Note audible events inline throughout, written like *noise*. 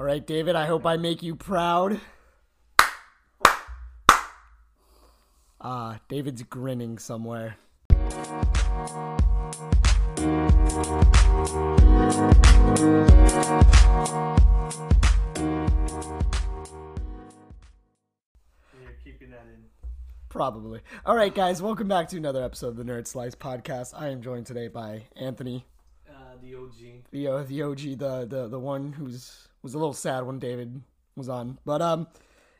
All right, David, I hope I make you proud. Ah, David's grinning somewhere. You're keeping that in. Probably. All right, guys, welcome back to another episode of the Nerd Slice podcast. I am joined today by Anthony, Uh, the OG. the uh, the OG, the the the one who's was a little sad when David was on, but um,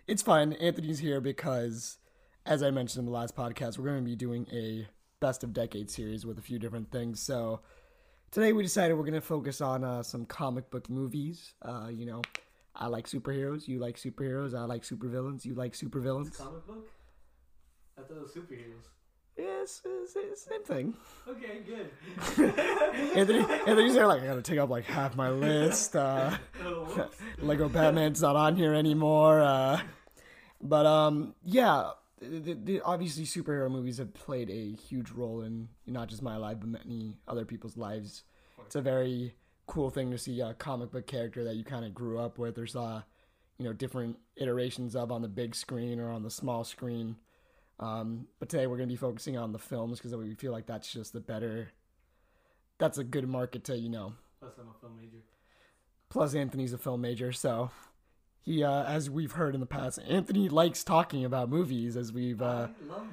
it's fine. Anthony's here because, as I mentioned in the last podcast, we're going to be doing a best of decade series with a few different things. So today we decided we're going to focus on uh, some comic book movies. Uh, you know, I like superheroes. You like superheroes. I like supervillains. You like supervillains. Comic book? I thought it was superheroes. Yes, it's same thing. Okay, good. *laughs* Anthony, Anthony's there like I gotta take up like half my list. Uh, Oh. *laughs* Lego Batman's not on here anymore. Uh, but um, yeah, the, the, obviously superhero movies have played a huge role in not just my life but many other people's lives. It's a very cool thing to see a comic book character that you kind of grew up with or saw, you know, different iterations of on the big screen or on the small screen. Um, but today we're going to be focusing on the films because we feel like that's just a better, that's a good market to you know Plus, I'm a film major. Plus, Anthony's a film major, so he, uh, as we've heard in the past, Anthony likes talking about movies, as we've uh,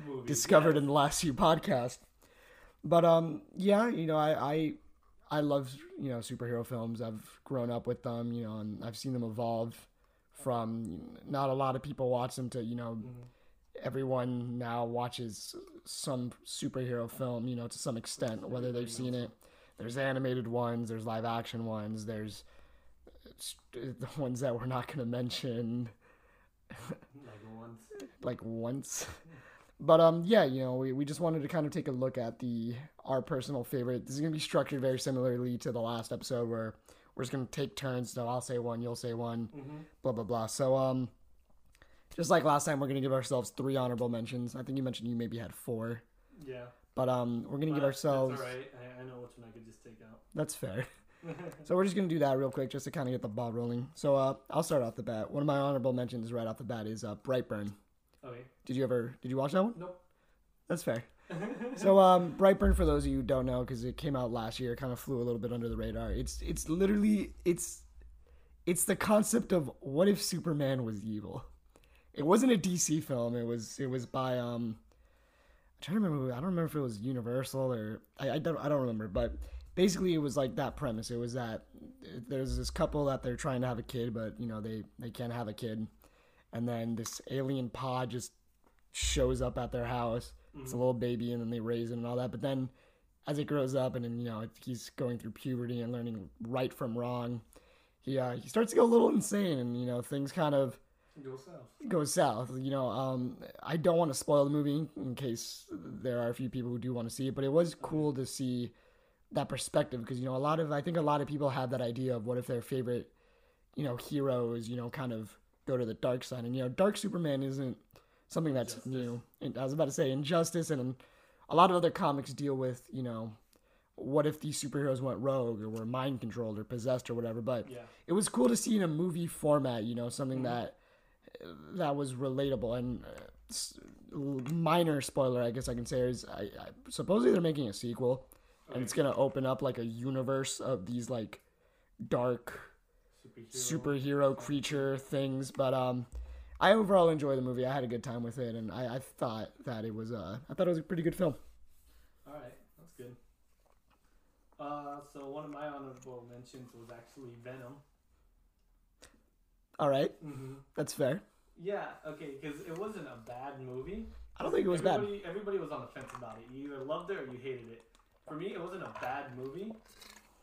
movies. discovered yes. in the last few podcasts. But um, yeah, you know, I, I, I love you know superhero films. I've grown up with them, you know, and I've seen them evolve from not a lot of people watch them to you know everyone now watches some superhero film, you know, to some extent, whether they've seen it. There's animated ones, there's live action ones, there's the ones that we're not going to mention Like once. like once. But um yeah, you know, we, we just wanted to kind of take a look at the our personal favorite. This is gonna be structured very similarly to the last episode where we're just gonna take turns, so I'll say one, you'll say one, Mm-hmm. blah blah blah. So um just like last time we're gonna give ourselves three honorable mentions. I think you mentioned you maybe had four. Yeah. But um we're gonna give ourselves That's alright. I, I know which one I could just take out. that's fair. *laughs* So we're just gonna do that real quick just to kind of get the ball rolling. So uh I'll start off the bat. One of my honorable mentions right off the bat is uh Brightburn. okay. Did you ever did you watch that one? Nope. That's fair. *laughs* so um, Brightburn, for those of you who don't know, because it came out last year, kind of flew a little bit under the radar. It's it's literally it's it's the concept of what if Superman was evil. It wasn't a DC film. It was it was by um. I'm trying to remember. I don't remember if it was Universal or I, I don't I don't remember. But basically, it was like that premise. It was that there's this couple that they're trying to have a kid, but you know they they can't have a kid, and then this alien pod just shows up at their house. It's a little baby, and then they raise it and all that. But then, as it grows up, and then, you know he's going through puberty and learning right from wrong, he uh, he starts to go a little insane, and you know things kind of Go south. go south. You know, um, I don't want to spoil the movie in case there are a few people who do want to see it, but it was cool to see that perspective because you know a lot of I think a lot of people have that idea of what if their favorite you know heroes you know kind of go to the dark side, and you know Dark Superman isn't something that's new. And I was about to say injustice, and a lot of other comics deal with you know what if these superheroes went rogue or were mind controlled or possessed or whatever, but Yeah. it was cool to see in a movie format, you know, something that that was relatable and uh, minor spoiler, I guess I can say is I, I supposedly they're making a sequel, and it's gonna open up like a universe of these like dark Superhero. superhero creature things. But um, I overall enjoy the movie. I had a good time with it, and I, I thought that it was uh, I thought it was a pretty good film. Alright, that's good. Uh, so one of my honorable mentions was actually Venom. All right, Mm-hmm. that's fair. Yeah, okay, because it wasn't a bad movie. I don't think it was bad. everybody, Everybody was on the fence about it. You either loved it or you hated it. For me, it wasn't a bad movie,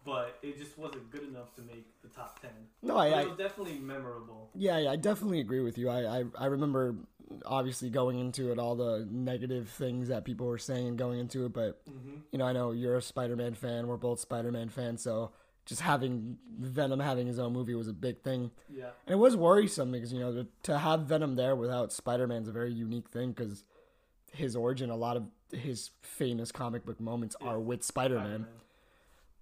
but it just wasn't good enough to make the top ten. No, I, I it was definitely memorable. Yeah, yeah, I definitely agree with you. I, I, I remember obviously going into it all the negative things that people were saying and going into it, but Mm-hmm. you know, I know you're a Spider-Man fan. We're both Spider-Man fans, so just having Venom having his own movie was a big thing. Yeah, And it was worrisome because you know to, to have Venom there without Spider-Man's a very unique thing because his origin, a lot of his famous comic book moments Yeah. are with Spider-Man. Spider-Man.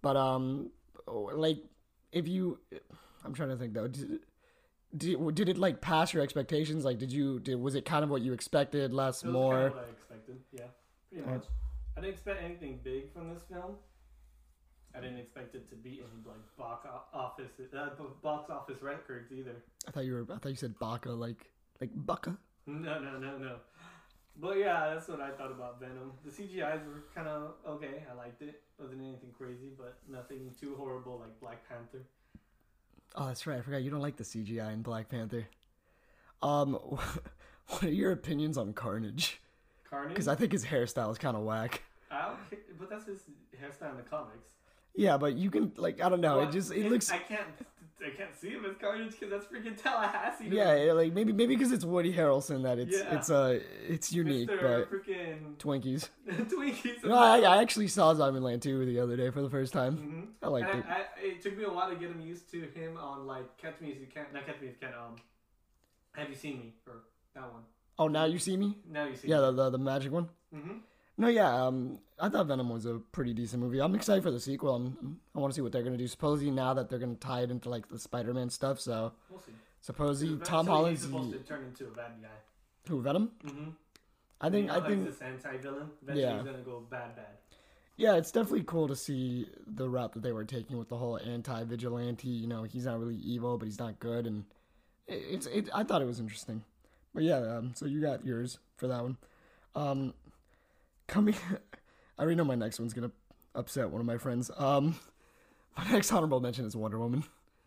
But um, like if you, I'm trying to think though. d- did, did it like pass your expectations? Like, did you did was it kind of what you expected? Less, It was more? kind of what I expected. Yeah, pretty much. I didn't expect anything big from this film. I didn't expect it to beat any like box office uh, box office records either. I thought you were. I thought you said Baka, like like Baka. No, no, no, no. But yeah, that's what I thought about Venom. The CGI's were kind of okay. I liked it. Wasn't anything crazy, but nothing too horrible like Black Panther. Oh, that's right. I forgot you don't like the CGI in Black Panther. Um, *laughs* what are your opinions on Carnage? Carnage. Because I think his hairstyle is kind of whack. I don't but that's his hairstyle in the comics. Yeah, but you can like I don't know. Well, it just it looks. I can't. I can't see him as Carnage because that's freaking Tallahassee. Yeah, it- like maybe maybe because it's Woody Harrelson that it's Yeah. it's uh it's unique, Mr. but freaking Twinkies. *laughs* Twinkies. No, I, I actually saw Zombieland 2 the other day for the first time. Mhm. I liked And it. I, I, it took me a while to get him used to him on like Catch Me If You Can. Not Catch Me If You Can. Um, Have You Seen Me? Or that one. Oh, now you see me? Now you see. Yeah, the, the the magic one. Mm-hmm. No, yeah. Um, I thought Venom was a pretty decent movie. I'm excited for the sequel. I'm, I want to see what they're gonna do. Supposedly now that they're gonna tie it into like the Spider-Man stuff. So We'll see. supposedly Eventually Tom Holland's He's supposed to turn into a bad guy. who Venom. Mm-hmm. I think I think this anti-villain. Eventually Yeah. he's gonna go bad, bad. yeah, it's definitely cool to see the route that they were taking with the whole anti-vigilante. You know, he's not really evil, but he's not good, and it's it. I thought it was interesting. But yeah, um, so you got yours for that one. Um, coming, *laughs* I already know my next one's gonna upset one of my friends. Um, *laughs* my next honorable mention is Wonder Woman. *laughs*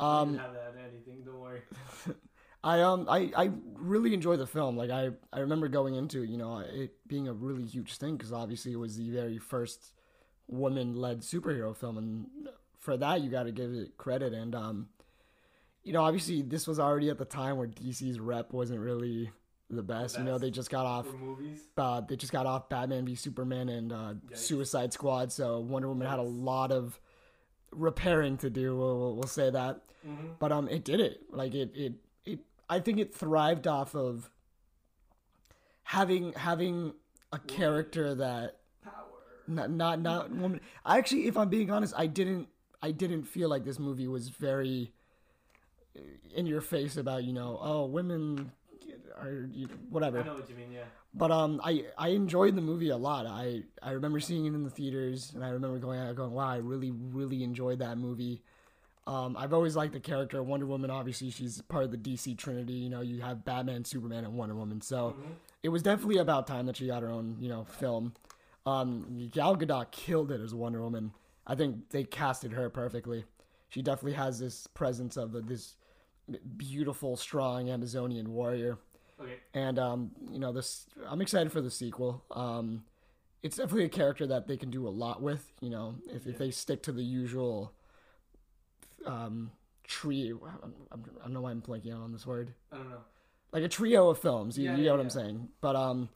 um, have that anything. Don't worry. I um I, I really enjoy the film. Like I I remember going into it, you know it being a really huge thing because obviously it was the very first woman-led superhero film, and for that you got to give it credit. And um, you know obviously this was already at the time where DC's rep wasn't really the best. You know they just got off movies. uh, they just got off Batman v Superman and uh, Suicide Squad, so Wonder Woman had a lot of repairing to do. We'll, we'll- say that Mm-hmm. but um it did it like it it it i think it thrived off of having having a character that Power. not not not woman i actually if i'm being honest i didn't i didn't feel like this movie was very in your face about you know oh women are you know, whatever I know what you mean. Yeah. but um, I I enjoyed the movie a lot. I I remember seeing it in the theaters, and I remember going out going, wow, I really really enjoyed that movie. Um, I've always liked the character of Wonder Woman. Obviously, she's part of the DC Trinity. You know, you have Batman, Superman, and Wonder Woman. So Mhm. it was definitely about time that she got her own you know film. Um, Gal Gadot killed it as Wonder Woman. I think they casted her perfectly. She definitely has this presence of a, this beautiful, strong Amazonian warrior Okay. and um, you know this i'm excited for the sequel um, it's definitely a character that they can do a lot with you know if, if they stick to the usual um, trio I don't know why i'm blanking on this word I don't know. like a trio of films you, Yeah, you yeah, know what i'm saying but um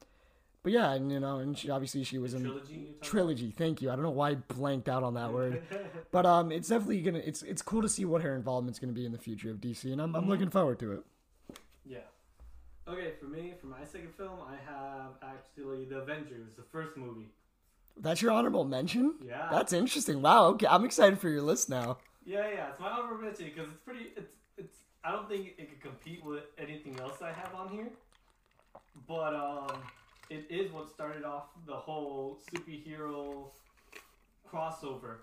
but yeah and you know and she obviously she was in trilogy. trilogy thank you i don't know why i blanked out on that word *laughs* but um it's definitely gonna it's it's cool to see what her involvement's gonna be in the future of dc and i'm, I'm Mhm. looking forward to it Yeah. Okay, for me, for my second film, I have actually The Avengers, the first movie. that's your honorable mention Yeah. That's interesting. Wow. Okay, I'm excited for your list now. yeah, yeah. It's my honorable mention because it's pretty. It's it's. I don't think it could compete with anything else I have on here. But um, it is what started off the whole superhero crossover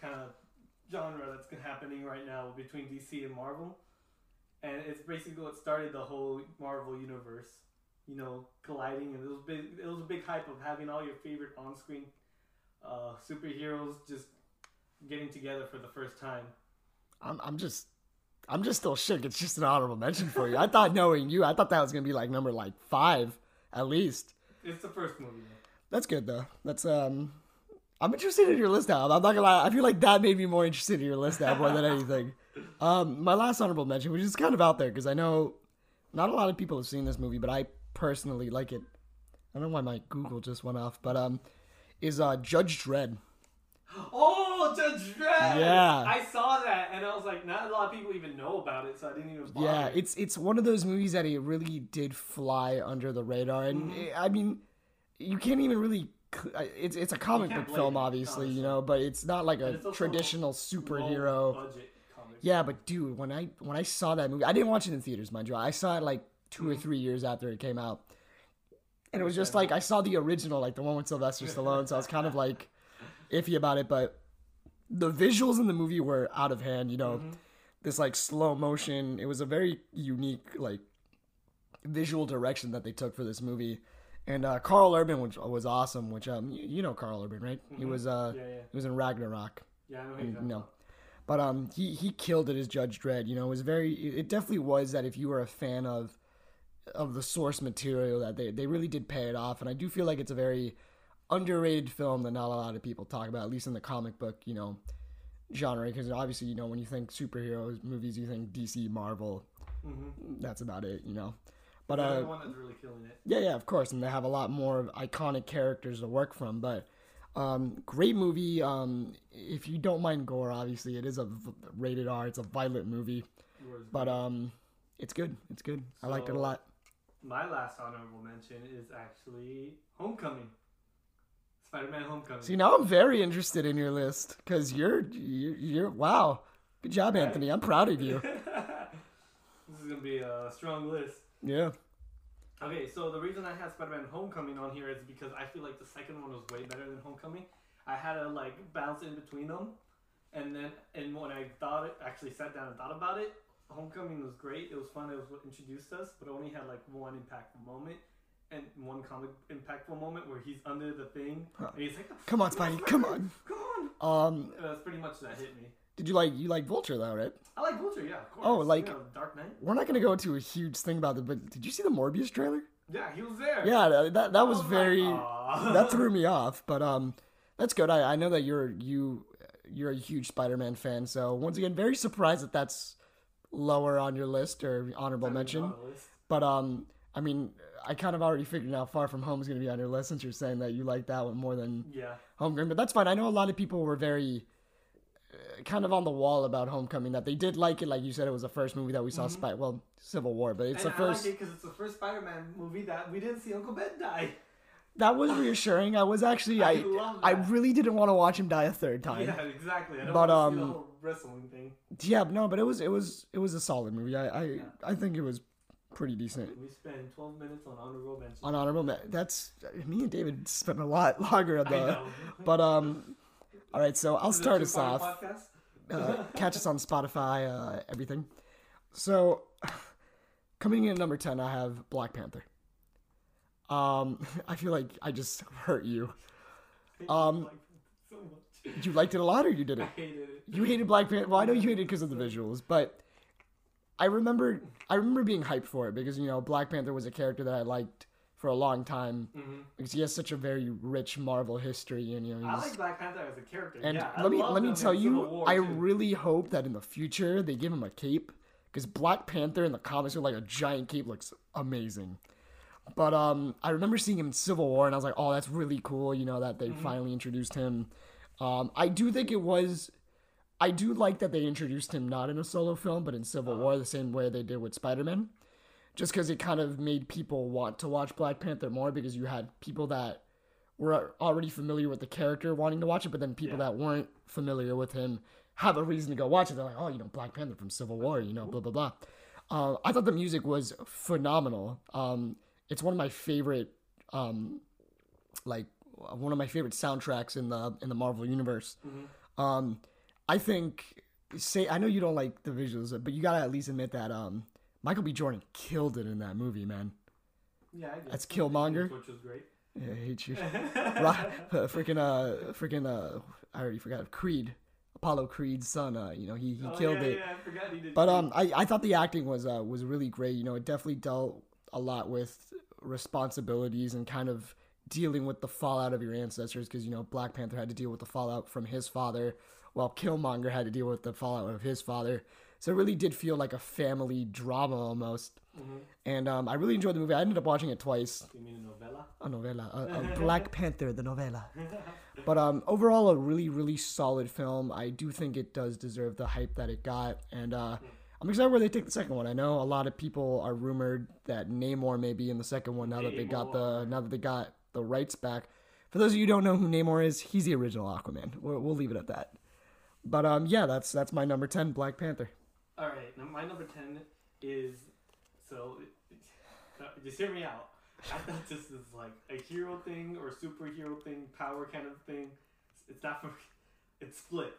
kind of genre that's happening right now between DC and Marvel. And it's basically what started the whole Marvel universe, you know, colliding. And it was big. It was a big hype of having all your favorite on-screen uh, superheroes just getting together for the first time. I'm, I'm just, I'm just still shook. It's just an honorable mention for you. I thought knowing you, I thought that was gonna be like number like five at least. It's the first movie. Man. That's good though. That's um, I'm interested in your list now. I'm not gonna lie. I feel like that made me more interested in your list now more than anything. Um, my last honorable mention, which is kind of out there because I know not a lot of people have seen this movie, but I personally like it. I don't know why my Google just went off, but um, is uh Judge Dredd. Oh, Judge Dredd! Yeah. I saw that, and I was like, not a lot of people even know about it, so I didn't even bother. Yeah, it's it's one of those movies that it really did fly under the radar, and Mm-hmm. it- I mean, you can't even really. It's it's a comic book film, it, obviously, you know, but it's not like a traditional superhero. budget. Yeah, but dude, when I when I saw that movie, I didn't watch it in theaters, mind you. I saw it like 2 or Mhm. three years after it came out, and it was just like I saw the original, like the one with Sylvester Stallone. So I was kind of like iffy about it, but the visuals in the movie were out of hand. You know, Mhm. this like slow motion. It was a very unique like visual direction that they took for this movie. And uh, Karl Urban, which was awesome, which um you, you know Karl Urban, right? He Mhm. was uh Yeah, yeah, he was in Ragnarok. yeah. I know. And, you know. But um, he he killed it as Judge Dredd. You know, it was very. It definitely was that if you were a fan of of the source material, that they they really did pay it off. And I do feel like it's a very underrated film that not a lot of people talk about, at least in the comic book, you know, genre. Because obviously, you know, when you think superheroes movies, you think DC, Marvel. Mhm. That's about it, you know. But uh, the one that's really yeah, yeah, of course, and they have a lot more iconic characters to work from. But um, great movie. Um, if you don't mind gore, obviously it is a v- rated R. It's a violent movie, but um, it's good. It's good. I liked it a lot. my last honorable mention is actually Homecoming. Spider-Man: Homecoming. See, now I'm very interested in your list because you're, you're you're wow. Good job, Anthony. I'm proud of you. *laughs* this is gonna be a strong list. Yeah. Okay, so the reason I had Spider-Man: Homecoming on here is because I feel like the second one was way better than Homecoming. I had to like bounce in between them, and then and when I thought it, actually sat down and thought about it, Homecoming was great. It was fun. It was what introduced us, but it only had like one impactful moment. And one comic impactful moment where he's under the thing Huh. and he's like, Come on, Spidey. Come on. come on. Um, That's pretty much that hit me. Did you like you like Vulture though, right? I like Vulture, yeah, of course. Oh, like- You know, Dark Knight. We're not gonna go into a huge thing about it, but did you see the Morbius trailer? Yeah, he was there. Yeah, that that, that was like, very. "Aw." that threw *laughs* me off. But um, that's good. I, I know that you're you you're a huge Spider-Man fan. So once again, very surprised that that's lower on your list or honorable mention. on the list. But um, I mean, I kind of already figured out Far From Home is going to be on your list since you're saying that you like that one more than Yeah. Homecoming. But that's fine. I know a lot of people were very kind of on the wall about Homecoming. That they did like it, like you said, it was the first movie that we saw. Spy well, Civil War, but it's and the I first. like it because it's the first Spider-Man movie that we didn't see Uncle Ben die. That was reassuring. I was actually *laughs* I I I really didn't want to watch him die a third time. Yeah, exactly. I don't But, want to see um, the whole wrestling thing. Yeah, no, but it was it was it was a solid movie. I I, Yeah. I think it was pretty decent. We spent 12 minutes on honorable mention. On honorable, me- that's me and David spent a lot *laughs* longer on I the. know. But um, all right, so I'll start us off. Uh, catch us on Spotify, uh, everything. So, *sighs* coming in at number ten, I have Black Panther. Um, *laughs* I feel like I just *laughs* hurt you. Um, Like, so much. You liked it a lot, or you didn't? hated it. You hated Black Panther. Well, I know you hated it because of the visuals, but I remember I remember being hyped for it because you know Black Panther was a character that I liked for a long time Mhm. because he has such a very rich Marvel history, and you know. I like Black Panther as a character. and yeah, I let me let me tell you, I too. really hope that in the future they give him a cape because Black Panther in the comics with like a giant cape looks amazing. But um, I remember seeing him in Civil War, and I was like, "Oh, that's really cool." You know that they Mm-hmm. finally introduced him. Um, I do think it was. I do like that they introduced him not in a solo film, but in Civil Uh-huh. War, the same way they did with Spider Man. Just because it kind of made people want to watch Black Panther more because you had people that were already familiar with the character wanting to watch it, but then people Yeah. that weren't familiar with him have a reason to go watch it. They're like, oh, you know, Black Panther from Civil War, you know, blah blah blah. Uh, I thought the music was phenomenal. Um, it's one of my favorite, um, like one of my favorite soundtracks in the in the Marvel universe. Mhm. Um, I think say I know you don't like the visuals, but you gotta at least admit that um, Michael B. Jordan killed it in that movie, man. Yeah, I did. That's Killmonger. Which was great. Yeah, I hate you. *laughs* Uh, freaking uh, freaking uh, I already forgot Creed, Apollo Creed's son. Uh, you know he he Oh, killed yeah, it. Yeah, I forgot he did. But um, I, I thought the acting was uh was really great. You know, it definitely dealt a lot with responsibilities and kind of dealing with the fallout of your ancestors because you know Black Panther had to deal with the fallout from his father, while Killmonger had to deal with the fallout of his father. So it really did feel like a family drama almost. Mhm. And um, I really enjoyed the movie. I ended up watching it twice. You mean a novella? A novella, a, a *laughs* Black Panther, the novella. *laughs* But um, overall, a really, really solid film. I do think it does deserve the hype that it got, and uh, I'm excited where they take the second one. I know a lot of people are rumored that Namor may be in the second one now that they got the now that they got the rights back. For those of you who don't know who Namor is, he's the original Aquaman. We'll, we'll leave it at that. But um, yeah, that's that's my number ten, Black Panther. All right, now my number ten is so. Just hear me out. I thought this is like a hero thing or superhero thing, power kind of thing. It's not for. It's split.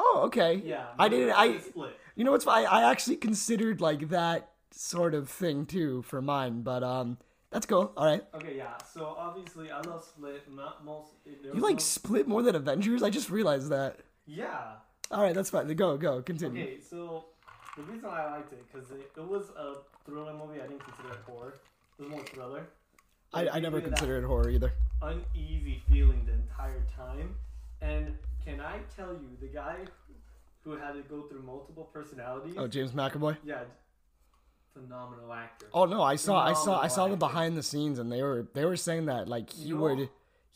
Oh, okay. Yeah, I didn't- I- split. You know what's funny? I actually considered like that sort of thing too for mine, but um, that's cool. All right. Okay, yeah. So obviously, I love split. Not most. You like no- split more than Avengers? I just realized that. Yeah. All right, that's fine. Go, go, continue. Okay, so the reason I liked it because it, it was a thriller movie. I didn't consider it horror. It was more thriller. I, I never considered it horror either. uneasy feeling the entire time. And can I tell you, the guy who had to go through multiple personalities? Oh, James McAvoy. yeah, phenomenal actor. Oh no, I saw, I saw, I saw the behind the scenes, and they were they were saying that like he You would, he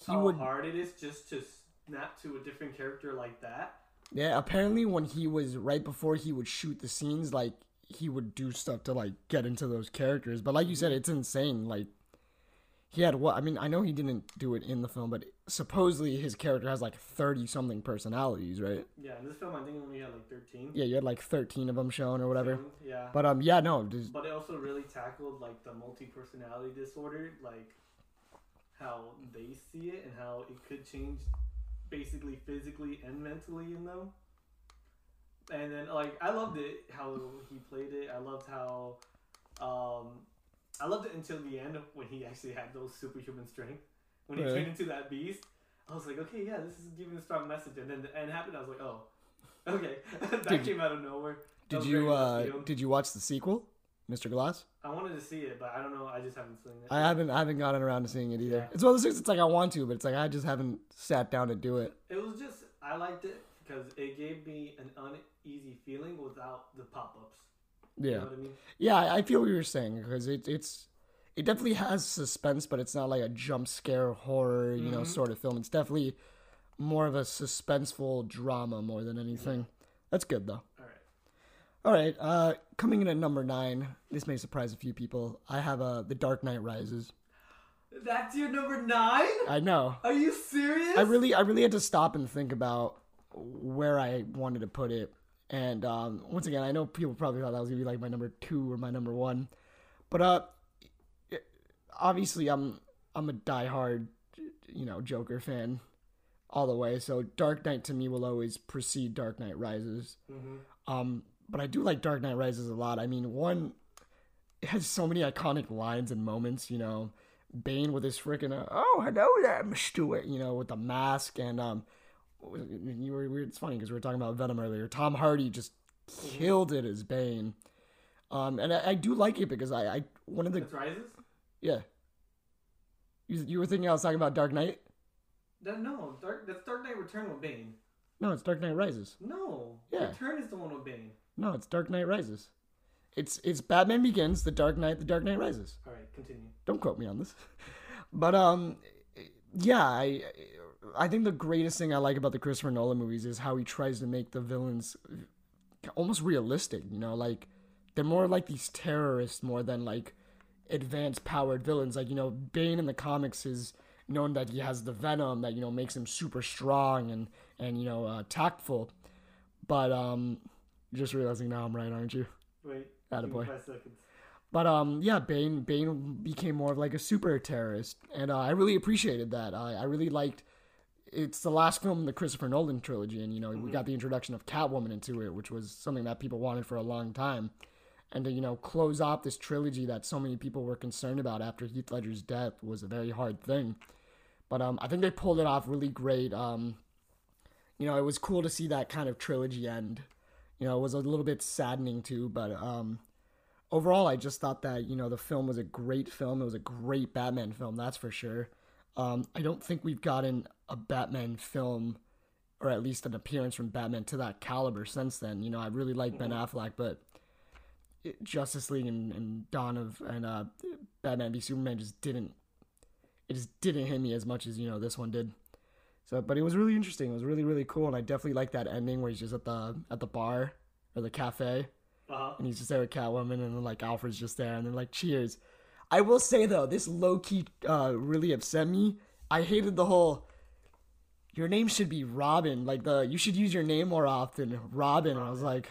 How would, hard it is just to snap to a different character like that. Yeah. Apparently, when he was right before he would shoot the scenes, like he would do stuff to like get into those characters. But like you said, it's insane. Like he had what? I mean, I know he didn't do it in the film, but supposedly his character has like thirty something personalities, right? Yeah, in this film, I think only had like 13. Yeah, you had like thirteen of them shown or whatever. Yeah. But um, yeah, no, just, But it also really tackled like the multi-personality disorder, like how they see it and how it could change basically physically and mentally in them. And then like I loved it how he played it. I loved how um I loved it until the end when he actually had those superhuman strength. When he Right. turned into that beast, I was like, okay, yeah, this is giving a strong message. And then the end happened. I was like, oh, *laughs* okay, *laughs* that Did came out of nowhere. That did you uh did you watch the sequel, Mr. Glass? I wanted to see it, but I don't know. I just haven't seen it. I haven't I haven't gotten around to seeing it either. Yeah. It's one of those things. It's like I want to, but it's like I just haven't sat down to do it. It was just I liked it because it gave me an uneasy feeling without the pop-ups. Yeah, You know what I mean? yeah. I feel what you're saying because it it's it definitely has suspense, but it's not like a jump scare horror, you know, Mhm. sort of film. It's definitely more of a suspenseful drama more than anything. That's good though. All right. Uh, coming in at number nine. This may surprise a few people. I have uh, The Dark Knight Rises. That's your number nine? I know. Are you serious? I really, I really had to stop and think about where I wanted to put it. And um, once again, I know people probably thought that was gonna be like my number two or my number one, but uh, it- obviously I'm I'm a diehard, you know, Joker fan, all the way. So Dark Knight to me will always precede Dark Knight Rises. hmm Um, but I do like Dark Knight Rises a lot. I mean, one, it has so many iconic lines and moments. You know, Bane with his freaking uh, "Oh, hello there, Miss Stewart," you know, with the mask, and um, you were, it's funny because we were talking about Venom earlier. Tom Hardy just killed it as Bane. Um, and I, I do like it because I, I one of the That's Rises? yeah. You, you were thinking I was talking about Dark Knight? That, no, Dark. That's Dark Knight Return with Bane. No, it's Dark Knight Rises. No. Yeah. Return is the one with Bane. No, it's Dark Knight Rises. It's it's Batman Begins, The Dark Knight, The Dark Knight Rises. All right, continue. don't quote me on this *laughs* but um yeah i i think the greatest thing i like about the christopher nolan movies is how he tries to make the villains almost realistic you know like they're more like these terrorists more than like advanced powered villains like you know bane in the comics is known that he has the venom that you know makes him super strong and and you know uh, tactful but um just realizing now i'm right aren't you Wait. Attaboy. Five seconds. but um, yeah, Bane Bane became more of like a super terrorist, and uh, I really appreciated that. I, I really liked. It's the last film in the Christopher Nolan trilogy, and you know we got the introduction of Catwoman into it, which was something that people wanted for a long time, and to you know close off this trilogy that so many people were concerned about after Heath Ledger's death was a very hard thing. But um, I think they pulled it off really great. Um, you know, it was cool to see that kind of trilogy end. You know, it was a little bit saddening too, but um, overall, I just thought that you know the film was a great film. It was a great Batman film, that's for sure. Um, I don't think we've gotten a Batman film, or at least an appearance from Batman to that caliber since then. You know, I really like Ben Affleck, but it, Justice League and, and Dawn of and uh, Batman v Superman just didn't. It just didn't hit me as much as you know this one did. So, but it was really interesting. It was really really cool, and I definitely like that ending where he's just at the at the bar or the cafe Uh huh. and he's just there with Catwoman, and then like Alfred's just there, and they're like, "Cheers." I will say though, this low key uh, really upset me. I hated the whole your name should be Robin. Like the you should use your name more often, Robin. And I was like,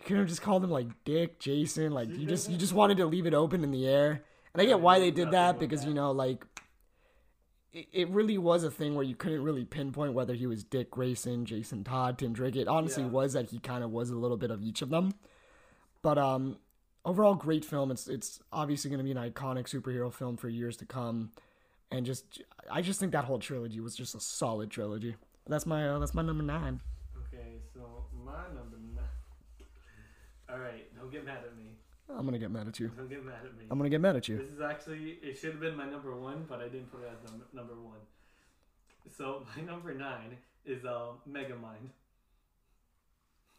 you could have just called him like Dick, Jason. Like you just you just wanted to leave it open in the air. And I get why they did that because you know like it, really was a thing where you couldn't really pinpoint whether he was Dick Grayson, Jason Todd, Tim Drake. It honestly Yeah. was that he kind of was a little bit of each of them. But um, overall, great film. It's it's obviously going to be an iconic superhero film for years to come, and just I just think that whole trilogy was just a solid trilogy. That's my uh, that's my number nine. Okay, so my number nine. *laughs* All right, don't get mad at me. I'm gonna get mad at you. Don't get mad at me. I'm gonna get mad at you. This is actually it should have been my number one, but I didn't put it as num- number one. So *laughs* my number nine is uh, Megamind.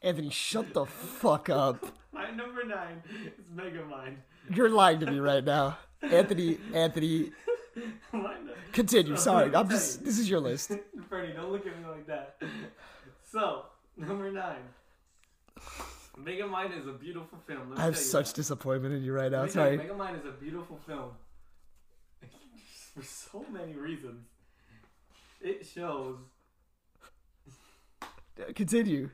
Anthony, shut the fuck up. *laughs* My number nine is Megamind. You're lying to me right *laughs* now, Anthony. Anthony, continue. So, Sorry, I'm just. This is your list. Freddie, don't look at me like that. So number nine. Megamind is a beautiful film. Let I have such that. disappointment in you right Let now. me tell you, Sorry. Megamind is a beautiful film. *laughs* For so many reasons. It shows Continue.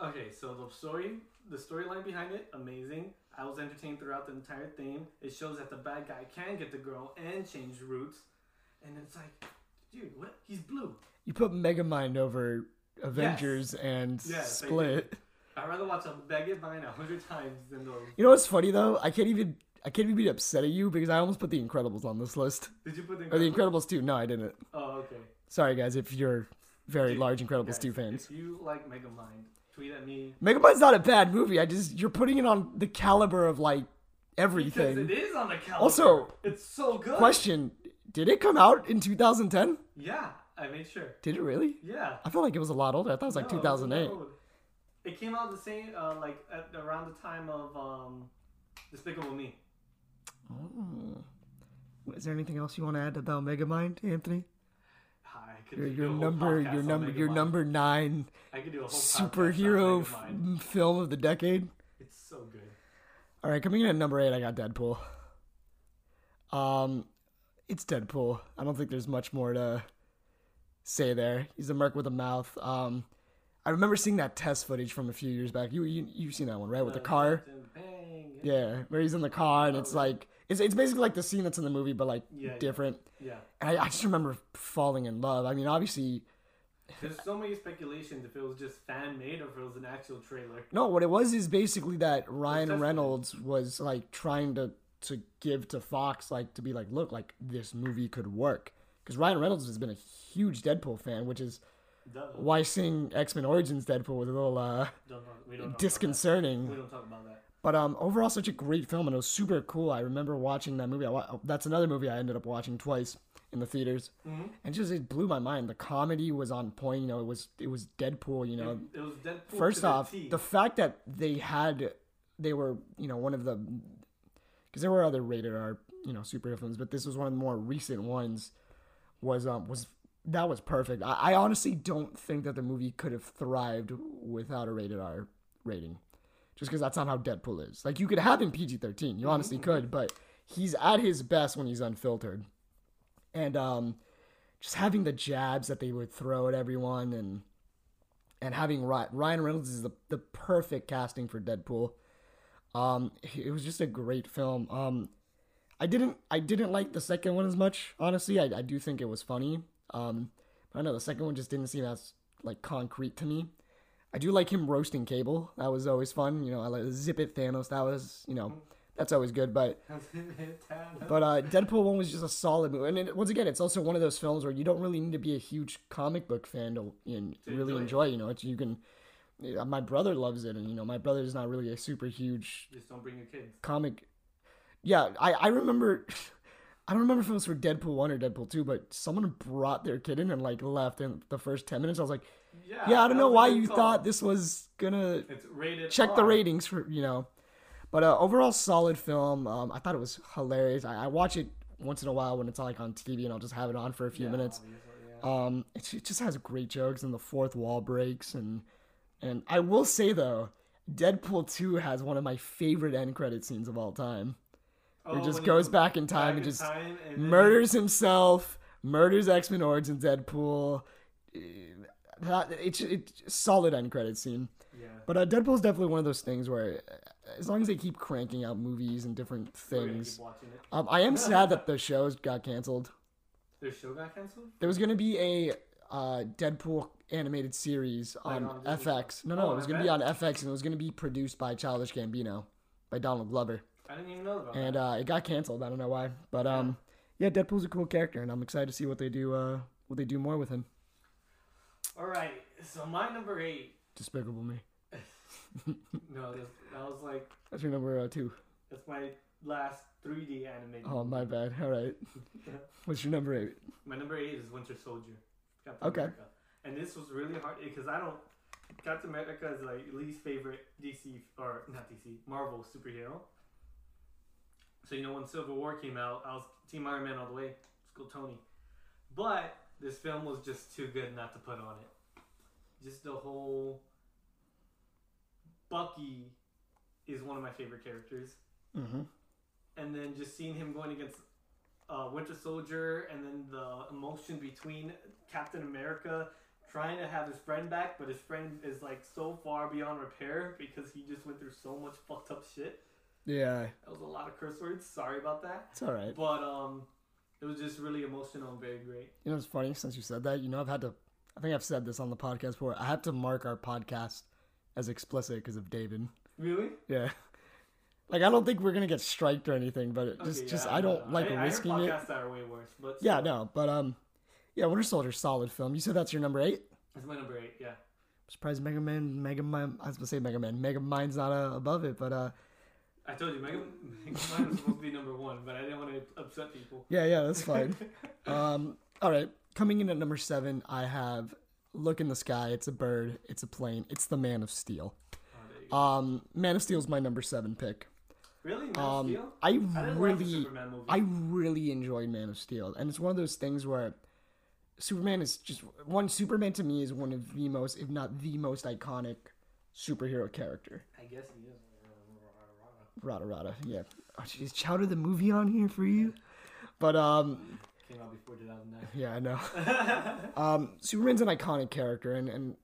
Okay, so the story, the storyline behind it, amazing. I was entertained throughout the entire thing. It shows that the bad guy can get the girl and change roots, and it's like, dude, what? He's blue. You put Megamind over Avengers and Yes, Split. I'd rather watch a Megamind a hundred times than those. You know what's funny though? I can't even. I can't even be upset at you because I almost put The Incredibles on this list. Did you put the Or The Incredibles? Incredibles 2. No, I didn't. Oh, okay. Sorry, guys, if you're very Dude, large Incredibles Guys, 2 fans. If you like Megamind, tweet at me. Megamind's not a bad movie. I just. You're putting it on the caliber of, like, everything. Because it is on the caliber. Also, it's so good. Question Did it come out in 2010? Yeah, I made sure. Did it really? Yeah. I felt like it was a lot older. I thought it was like No, 2008. old. It came out the same, uh, like at around the time of um, Despicable Me. Oh. Is there anything else you want to add about Megamind, Anthony? I could Your, your number, your number, your number nine I could do a whole superhero f- film of the decade. It's so good. All right, coming in at number eight, I got Deadpool. Um, it's Deadpool. I don't think there's much more to say there. He's a merc with a mouth. Um, I remember seeing that test footage from a few years back. You you you've seen that one, right? With the car. Yeah, where he's in the car and it's like it's it's basically like the scene that's in the movie, but like yeah. different. Yeah. And I, I just remember falling in love. I mean, obviously, There's so many speculations if it was just fan made or if it was an actual trailer. no. What it was is basically that Ryan Reynolds was like trying to to give to Fox like to be like, look, like this movie could work because Ryan Reynolds has been a huge Deadpool fan, which is why seeing X Men Origins Deadpool was a little uh Don't don't disconcerting. We don't talk about that. But um, overall, such a great film, and it was super cool. I remember watching that movie. I wa- that's another movie I ended up watching twice in the theaters, Mhm. and just it blew my mind. The comedy was on point. You know, it was it was Deadpool. You know, It, it was Deadpool. first off, the, the fact that they had they were you know one of the because there were other rated R you know superhero films, but this was one of the more recent ones. Was um was that was perfect. I, I honestly don't think that the movie could have thrived without a rated R rating, just because that's not how Deadpool is. Like you could have him PG thirteen, you honestly could, but he's at his best when he's unfiltered, and um, just having the jabs that they would throw at everyone and and having Ryan Reynolds is the, the perfect casting for Deadpool. Um, it was just a great film. Um, I didn't I didn't like the second one as much. Honestly, I, I do think it was funny. Um, but I know the second one just didn't seem as like concrete to me. I do like him roasting Cable. That was always fun. You know, I like Zip It Thanos. That was you know that's always good. But *laughs* but uh, Deadpool one was just a solid movie, and it, once again, it's also one of those films where you don't really need to be a huge comic book fan to you know, To really enjoy it. You know, it's, you can. My brother loves it, and you know, my brother is not really a super huge just don't bring your kids. comic. Yeah, I I remember. *sighs* I don't remember if it was for Deadpool one or Deadpool two, but someone brought their kid in and like left in the first ten minutes. I was like, Yeah. yeah, I don't know why you thought this was gonna It's rated. check the ratings for you know but uh, overall solid film um, i thought it was hilarious I, I watch it once in a while when it's like on tv and i'll just have it on for a few Yeah, minutes yeah. um, it, it just has great jokes and the fourth wall breaks and and i will say though deadpool 2 has one of my favorite end credit scenes of all time Oh, he just goes back in time back and just time and then murders himself murders X Men Origin Deadpool. That it's it's solid end credit scene. Yeah. But uh, Deadpool's definitely one of those things where, uh, as long as they keep cranking out movies and different things, it. um, I am sad that the shows got canceled. *laughs* Their show got canceled. There was gonna be a uh, Deadpool animated series on on FX. No, no, Oh, it was gonna be on FX and it was gonna be produced by Childish Gambino, by Donald Glover, I didn't even know about and that. uh, it got canceled. I don't know why, but um, yeah, Deadpool's a cool character, and I'm excited to see what they do. Uh, what they do more with him. All right. So my number eight. Despicable Me. *laughs* No, this, that was like That's your number uh, two. that's my last 3D animated. Oh, my bad. All right. *laughs* What's your number eight? My number eight is Winter Soldier. Captain Okay. America. And this was really hard because I don't. Captain America is like least favorite DC or not DC Marvel superhero. So you know when Civil War came out, I was Team Iron Man all the way. Let's go Tony. But this film was just too good not to put on it. Just the whole Bucky is one of my favorite characters Mm-hmm. and then just seeing him going against uh, Winter Soldier, and then the emotion between Captain America trying to have his friend back, but his friend is like so far beyond repair because he just went through so much fucked up shit. Yeah, That was a lot of curse words. Sorry about that, it's all right. but um, it was just really emotional and very great. You know, it's funny since you said that. You know, I've had to. I think I've said this on the podcast before. I have to mark our podcast as explicit because of David. Really? Yeah. Like I don't think we're gonna get striked or anything, but it just Okay, just yeah, I don't like I, risking I heard it. podcasts are way worse, but Yeah, no, but um, yeah, Winter Soldier, solid film. You said that's your number eight. That's my number eight. Yeah. I'm surprised Mega Man, Mega Man. I was gonna say Mega Man, Mega Mind's not uh, above it, but uh, I told you, Mega, Mega Man was supposed to be number one, but I didn't want to upset people. yeah, yeah, that's fine. *laughs* um, all right, coming in at number seven, I have Look in the Sky. It's a bird. It's a plane. It's the Man of Steel. Oh, there you go. Um, Man of Steel is my number seven pick. really? Man of Um, Steel? I I like really, Superman movie. I really enjoyed Man of Steel, and it's one of those things where Superman is just one. Superman to me is one of the most, if not the most iconic superhero character. I guess he is. Rada Rada, yeah. Oh, is Chowder the movie on here for you? But um, Came out before 2009. yeah, I know. *laughs* um, Superman's an iconic character, and and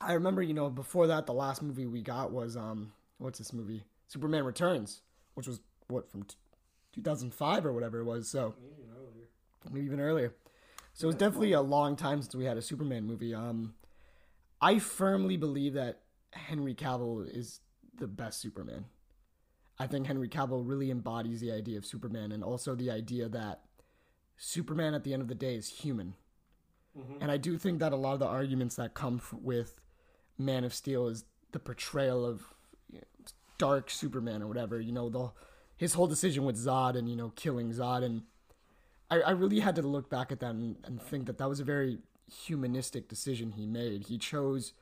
I remember, you know, before that, the last movie we got was um, what's this movie? Superman Returns, which was what from t- 2005 or whatever it was. So Maybe even earlier. maybe even earlier. So it's definitely a long time since we had a Superman movie. Um, I firmly believe that Henry Cavill is the best Superman. I think Henry Cavill really embodies the idea of Superman and also the idea that Superman at the end of the day is human. Mhm. And I do think that a lot of the arguments that come f- with Man of Steel is the portrayal of you know, dark Superman or whatever. You know, the his whole decision with Zod and you know killing Zod, and I, I really had to look back at that and, and think that that was a very humanistic decision he made. He chose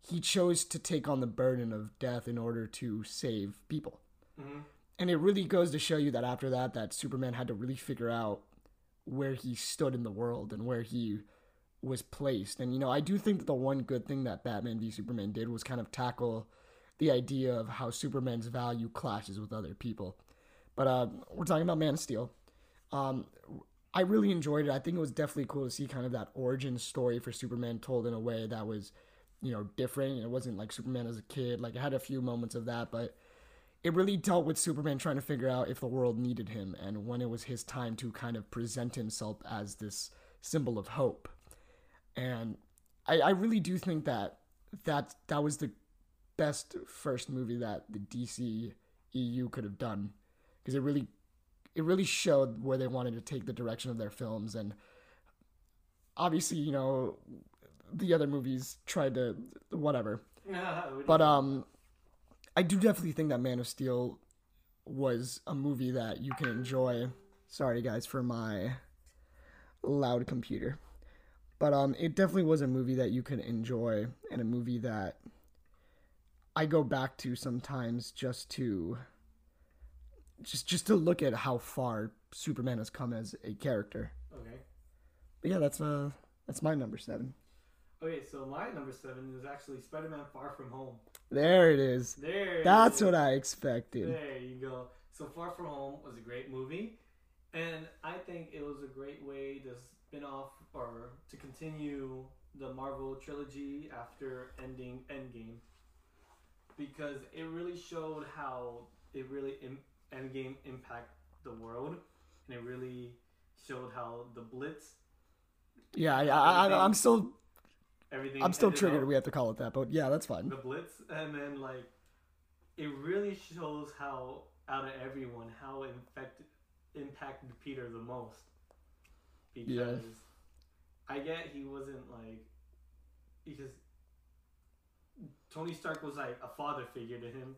he chose to take on the burden of death in order to save people. Mhm. And it really goes to show you that after that, that Superman had to really figure out where he stood in the world and where he was placed. And you know, I do think that the one good thing that Batman v Superman did was kind of tackle the idea of how Superman's value clashes with other people. But uh, we're talking about Man of Steel. Um, I really enjoyed it. I think it was definitely cool to see kind of that origin story for Superman told in a way that was, you know, different. It wasn't like Superman as a kid. Like it had a few moments of that, but it really dealt with Superman trying to figure out if the world needed him and when it was his time to kind of present himself as this symbol of hope. And I, I really do think that that that was the best first movie that the DC EU could have done because it really it really showed where they wanted to take the direction of their films. And obviously you know the other movies tried to whatever. *laughs* But um I do definitely think that Man of Steel was a movie that you can enjoy. Sorry guys for my loud computer. But um it definitely was a movie that you can enjoy and a movie that I go back to sometimes just to just just to look at how far Superman has come as a character. okay. But yeah, that's uh that's my number 7. Okay, so my number seven is actually Spider-Man: Far From Home. There it is. There. That's what I expected. There you go. So Far From Home was a great movie, And I think it was a great way to spin off or to continue the Marvel trilogy after ending Endgame. Because it really showed how it really Im- Endgame impact the world, and it really showed how the Blitz Yeah, I, I, I, I'm still everything. I'm still triggered. up- We have to call it that, but yeah, that's fine. the Blip, and then like it really shows how out of everyone how infected impacted Peter the most because Yeah. I get he wasn't like because Tony Stark was like a father figure to him,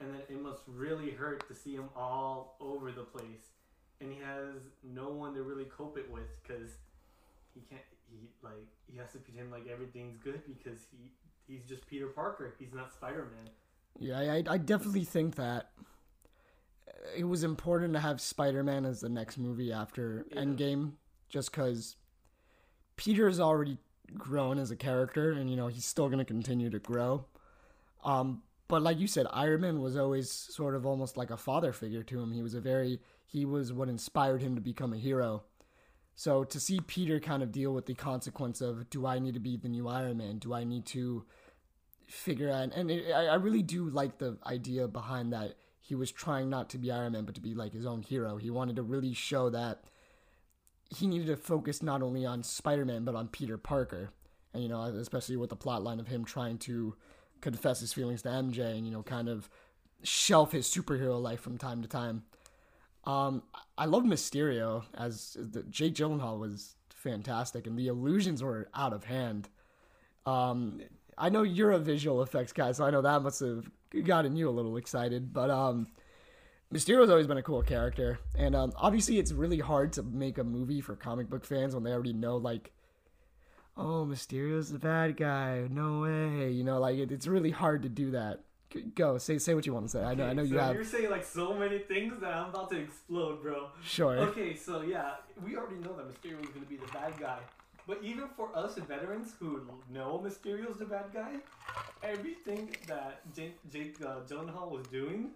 and then it must really hurt to see him all over the place, and he has no one to really cope it with because he can't. He like he has to pretend like everything's good because he he's just Peter Parker. He's not Spider Man. Yeah, I, I definitely think that it was important to have Spider-Man as the next movie after Yeah. Endgame, just because Peter's already grown as a character, and you know he's still gonna continue to grow. Um, but like you said, Iron Man was always sort of almost like a father figure to him. He was a very he was what inspired him to become a hero. So to see Peter kind of deal with the consequence of do I need to be the new Iron Man? Do I need to figure out and it, I, I really do like the idea behind that he was trying not to be Iron Man but to be like his own hero. He wanted to really show that he needed to focus not only on Spider-Man but on Peter Parker. And you know, especially with the plot line of him trying to confess his feelings to MJ and you know kind of shelf his superhero life from time to time. Um, I love Mysterio as the, Jake Gyllenhaal was fantastic, and the illusions were out of hand. Um, I know you're a visual effects guy, so I know that must have gotten you a little excited. But um, Mysterio's always been a cool character, and um, obviously it's really hard to make a movie for comic book fans when they already know like, oh, Mysterio's the bad guy. No way, you know, like it, it's really hard to do that. Go say say what you want to say. I know I know Okay, you have. You're saying like so many things that I'm about to explode, bro. sure. Okay, so yeah, we already know that Mysterio is gonna be the bad guy. But even for us veterans who know Mysterio's the bad guy, everything that Jake, Jake uh, Gyllenhaal was doing,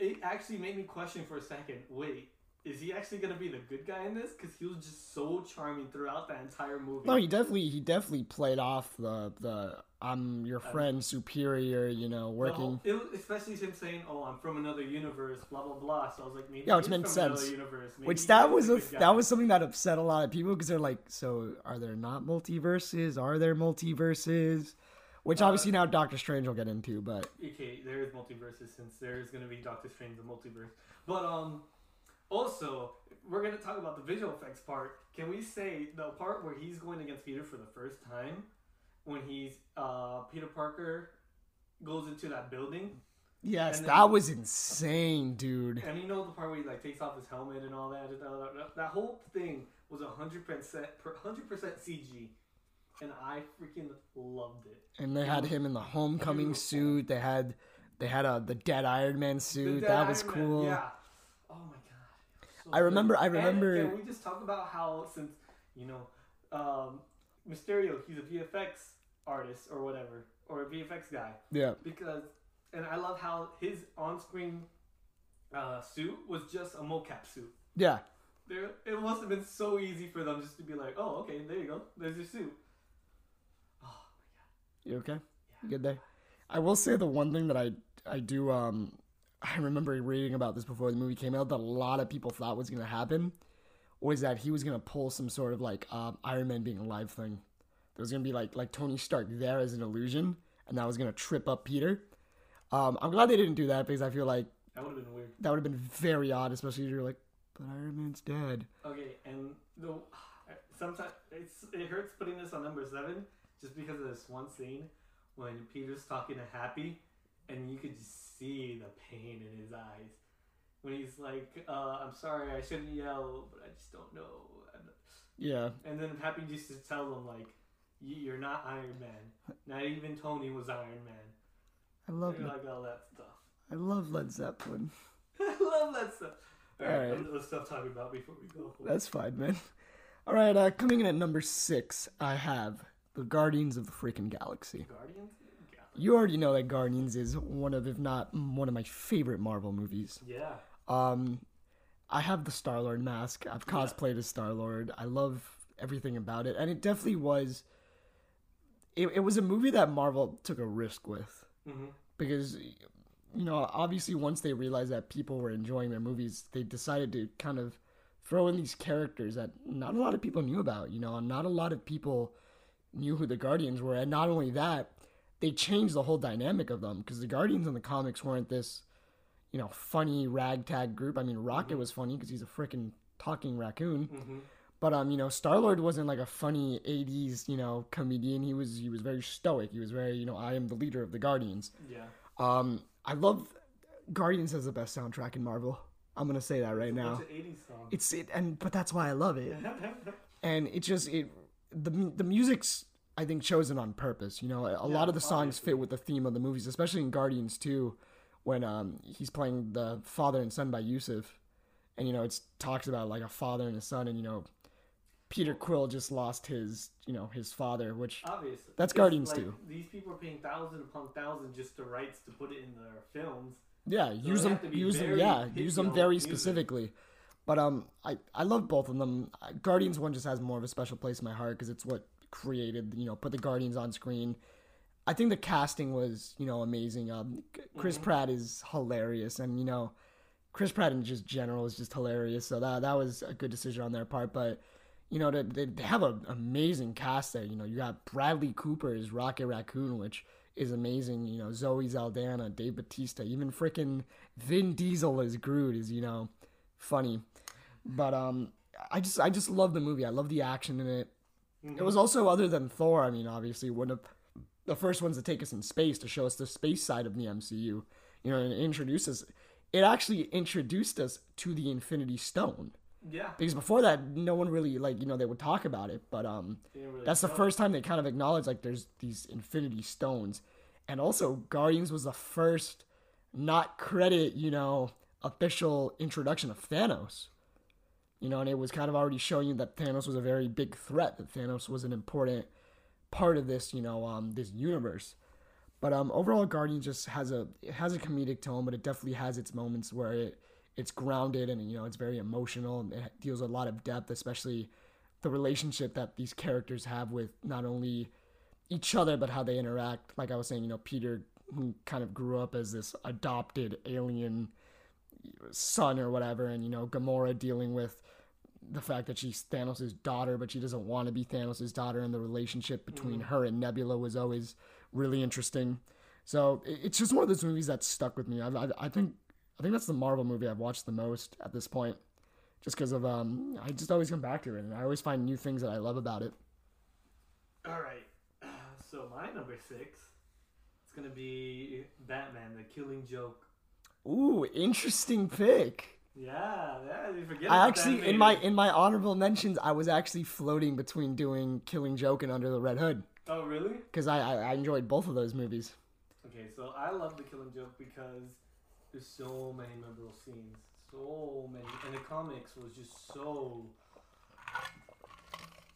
it actually made me question for a second. Wait, is he actually gonna be the good guy in this? Because he was just so charming throughout that entire movie. No, he definitely he definitely played off the the I'm your friend superior, you know, working. it especially him saying, "Oh, I'm from another universe," blah blah blah. So I was like, maybe Yeah, which made from sense. Another universe. Maybe Which that was the a, that was something that upset a lot of people because they're like, so are there not multiverses? Are there multiverses? Which Uh, obviously now Doctor Strange will get into, but okay, there is multiverses since there is going to be Doctor Strange the multiverse. But um, also we're going to talk about the visual effects part. Can we say the part where he's going against Peter for the first time, when he's uh Peter Parker goes into that building, yes, And that was insane, dude. and you know the part where he like takes off his helmet and all that. That, that, whole thing was hundred percent hundred percent CG, and I freaking loved it. And they had him in the homecoming suit. They had they had a the dead Iron Man suit. That was Iron Man, cool. Yeah. Oh my god. So I remember- I And remember- can we just talk about how since you know, um, Mysterio, he's a VFX artist or whatever, or a VFX guy, Yeah. because, and I love how his on-screen uh, suit was just a mocap suit. Yeah. There, it must have been so easy for them just to be like, oh, okay, there you go, there's your suit. Oh my god. You okay? You good there? I will say the one thing that I I do um I remember reading about this before the movie came out that a lot of people thought was gonna happen was that he was gonna pull some sort of like um, Iron Man being alive thing. There was gonna be like like Tony Stark there as an illusion, and that was gonna trip up Peter. Um, I'm glad they didn't do that because I feel like that would have been weird. that would have been very odd, especially if you're like, but Iron Man's dead. Okay, and the sometimes it's it hurts putting this on number seven just because of this one scene when Peter's talking to Happy, and you could just see the pain in his eyes when he's like, uh, "I'm sorry, I shouldn't yell, but I just don't know." And, Yeah, and then Happy used to tell him like, "You- "You're not Iron Man. Not even Tony was Iron Man." I love like all that stuff. I love Led Zeppelin. *laughs* I love that stuff. All right, All right. let's stop talking about before we go. That's fine, man. All right, uh, coming in at number six, I have the Guardians of the freaking Galaxy. Guardians. You already know that Guardians is one of, if not one of my favorite Marvel movies. Yeah. Um, I have the Star Lord mask. I've Yeah. cosplayed as Star Lord. I love everything about it, and it definitely was. It, it was a movie that Marvel took a risk with. Hmm because, you know, obviously once they realized that people were enjoying their movies, they decided to kind of throw in these characters that not a lot of people knew about. You know, not a lot of people knew who the Guardians were, and not only that, they changed the whole dynamic of them because the Guardians in the comics weren't this, you know, funny ragtag group. I mean, Rocket was funny because he's a freaking talking raccoon, hmm but um, you know, Star Lord wasn't like a funny '80s, you know, comedian. He was he was very stoic. He was very, you know, I am the leader of the Guardians. Yeah. Um, I love Guardians has the best soundtrack in Marvel. I'm gonna say that right now. bunch of 80s songs. It's it, and but that's why I love it. *laughs* And it just it the the music's I think chosen on purpose. You know, a lot of the songs fit with the theme of the movies, especially in Guardians too, when um he's playing the father and son by Yusuf, and you know it's talks about like a father and a son, and you know Peter Quill just lost his you know his father, which Obviously. That's Guardians like, too. These people are paying thousand upon thousand just the rights to put it in their films. Yeah, use them, have to be use them, yeah, use them very music. specifically. But um, I I love both of them. Guardians one just has more of a special place in my heart because it's what created, you know, put the Guardians on screen. I think the casting was, you know, amazing. Um, Chris Mm-hmm. Pratt is hilarious, and you know, Chris Pratt in just general is just hilarious. So that that was a good decision on their part. But you know, they, they have an amazing cast there. You know, you got Bradley Cooper as Rocket Raccoon, which is amazing. You know, Zoe Saldana, Dave Batista, even freaking Vin Diesel as Groot is you know funny. But um, I just I just love the movie. I love the action in it. It was also other than Thor. I mean, obviously one of the first ones to take us in space to show us the space side of the MCU. You know, and introduce us. It actually introduced us to the Infinity Stone Yeah. because before that, no one really like you know they would talk about it. But um, really that's the show it. first time they kind of acknowledged like there's these Infinity Stones, and also Guardians was the first not credit you know official introduction of Thanos. You know, and it was kind of already showing you that Thanos was a very big threat. That Thanos was an important part of this, you know, um, this universe. But um, overall, Guardians just has a it has a comedic tone, but it definitely has its moments where it it's grounded and you know it's very emotional and it deals with a lot of depth, especially the relationship that these characters have with not only each other but how they interact. Like I was saying, you know, Peter who kind of grew up as this adopted alien son or whatever, and you know, Gamora dealing with the fact that she's Thanos' daughter, but she doesn't want to be Thanos' daughter, and the relationship between mm. her and Nebula was always really interesting. So it's just one of those movies that stuck with me. I, I, I think I think that's the Marvel movie I've watched the most at this point, just because of um, I just always come back to it, and I always find new things that I love about it. All right. *sighs* So my number six, it's gonna be Batman: The Killing Joke. Ooh, interesting pick. Yeah, yeah. You forget. I about actually in my in my honorable mentions, I was actually floating between doing Killing Joke and Under the Red Hood Oh really? because I, I I enjoyed both of those movies. Okay, so I love The Killing Joke because there's so many memorable scenes, so many, and the comics was just so.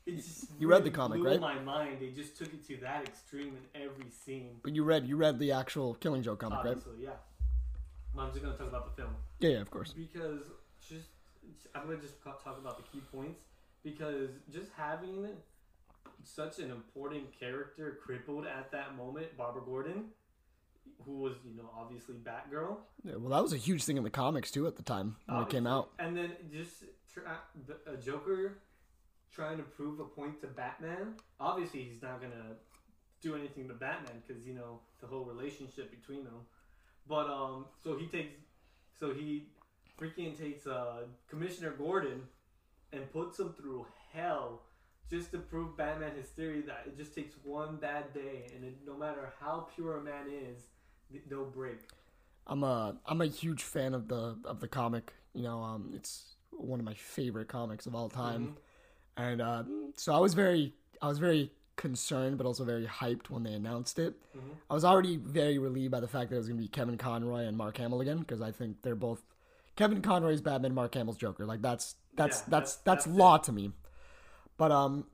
It just You read the comic, blew right? My mind. They just took it to that extreme in every scene. But you read you read the actual Killing Joke comic, right? Obviously, yeah. I'm just gonna talk about the film. Yeah, yeah, of course. because just I'm gonna just talk about the key points because just having such an important character crippled at that moment, Barbara Gordon, who was you know obviously Batgirl, Yeah, well, that was a huge thing in the comics too at the time when it came out. and then just tra- a Joker trying to prove a point to Batman. Obviously, he's not gonna do anything to Batman because you know the whole relationship between them. But um, so he takes, so he freaking takes uh Commissioner Gordon and puts him through hell just to prove Batman his theory that it just takes one bad day and it, no matter how pure a man is, they'll break. I'm a I'm a huge fan of the of the comic. You know, um, it's one of my favorite comics of all time, and uh, so I was very I was very concerned, but also very hyped when they announced it. Mhm. I was already very relieved by the fact that it was going to be Kevin Conroy and Mark Hamill again because I think they're both Kevin Conroy's Batman, Mark Hamill's Joker. Like that's that's Yeah, that's that's- that's, that's it. law to me. But um,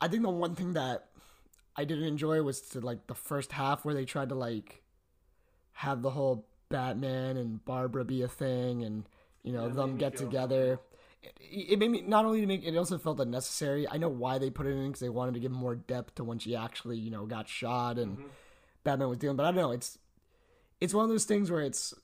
I think the one thing that I didn't enjoy was to like the first half where they tried to like have the whole Batman and Barbara be a thing and You know, Yeah, them get feel together. It, it made me not only to make it also felt unnecessary. I know why they put it in because they wanted to give more depth to when she actually you know got shot and Mhm. Batman was dealing. But I don't know. It's it's one of those things where it's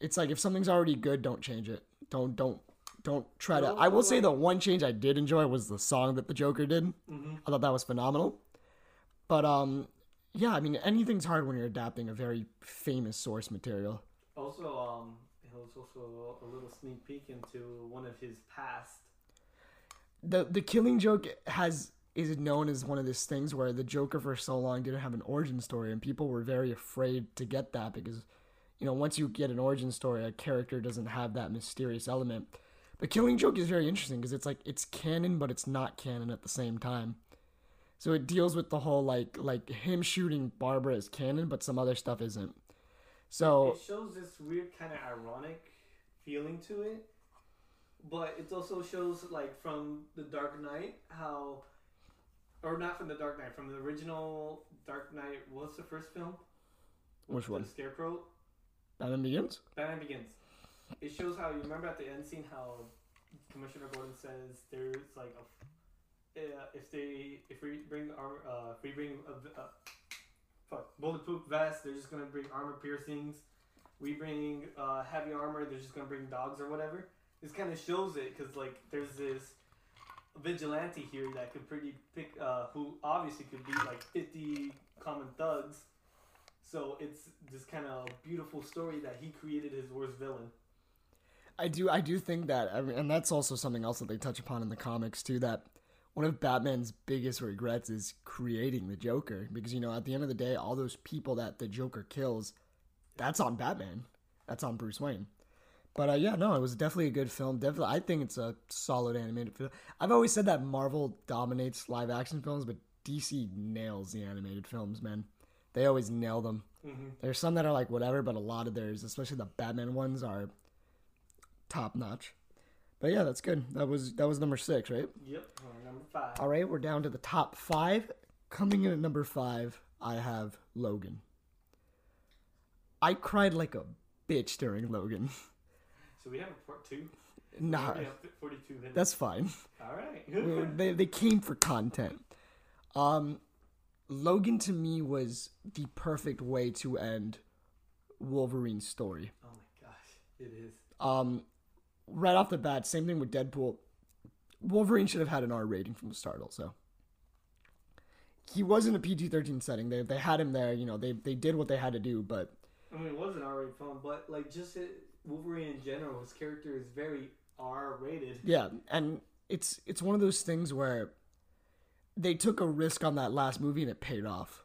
it's like if something's already good, don't change it. Don't don't don't try to. I will say the one change I did enjoy was the song that the Joker did. Mhm. I thought that was phenomenal. But um, yeah, I mean anything's hard when you're adapting a very famous source material. Also, um, it was also a little sneak peek into one of his past. the the Killing Joke has is known as one of these things where the Joker for so long didn't have an origin story, and people were very afraid to get that because, you know, once you get an origin story, a character doesn't have that mysterious element. But Killing Joke is very interesting because it's like it's canon, but it's not canon at the same time. So it deals with the whole like like him shooting Barbara is canon, but some other stuff isn't. So It shows this weird kind of ironic feeling to it, but it also shows like from the Dark Knight how, or not from the Dark Knight, from the original Dark Knight. What's the first film? Which one? The? Scarecrow. Batman Begins. Batman Begins. It shows how you remember at the end scene how Commissioner Gordon says there's like a uh, if they if we bring our uh, if we bring a, a fuck bulletproof vest they're just gonna bring armor piercings. We bring uh, heavy armor they're just gonna bring dogs or whatever. This kind of shows it because like there's this vigilante here that could pretty pick uh, who obviously could beat like 50 common thugs. So it's this kind of beautiful story that he created his worst villain. I do I do think that I mean, and that's also something else that they touch upon in the comics too that one of Batman's biggest regrets is creating the Joker because you know at the end of the day all those people that the Joker kills that's on Batman. That's on Bruce Wayne. But uh, yeah no it was definitely a good film. Definitely I think it's a solid animated film. I've always said that Marvel dominates live action films but DC nails the animated films man. They always nail them. Mm-hmm. there's some that are like whatever but a lot of theirs especially the Batman ones are top notch. But yeah, that's good. That was that was number six, right? Yep, number five. All right, we're down to the top five. Coming in at number five, I have Logan. I cried like a bitch during Logan. *laughs* So we have a part two. nah, We have 42 minutes. that's fine. All right. *laughs* they they came for content. Um, Logan to me was the perfect way to end Wolverine's story. oh my gosh, it is. Um, right off the bat, same thing with Deadpool. Wolverine should have had an R rating from the start. Also, he was in a PG thirteen setting. They they had him there. You know, they they did what they had to do. But I mean, it was an R-rated film, but like just it, Wolverine in general, his character is very R-rated. yeah, and it's it's one of those things where they took a risk on that last movie and it paid off.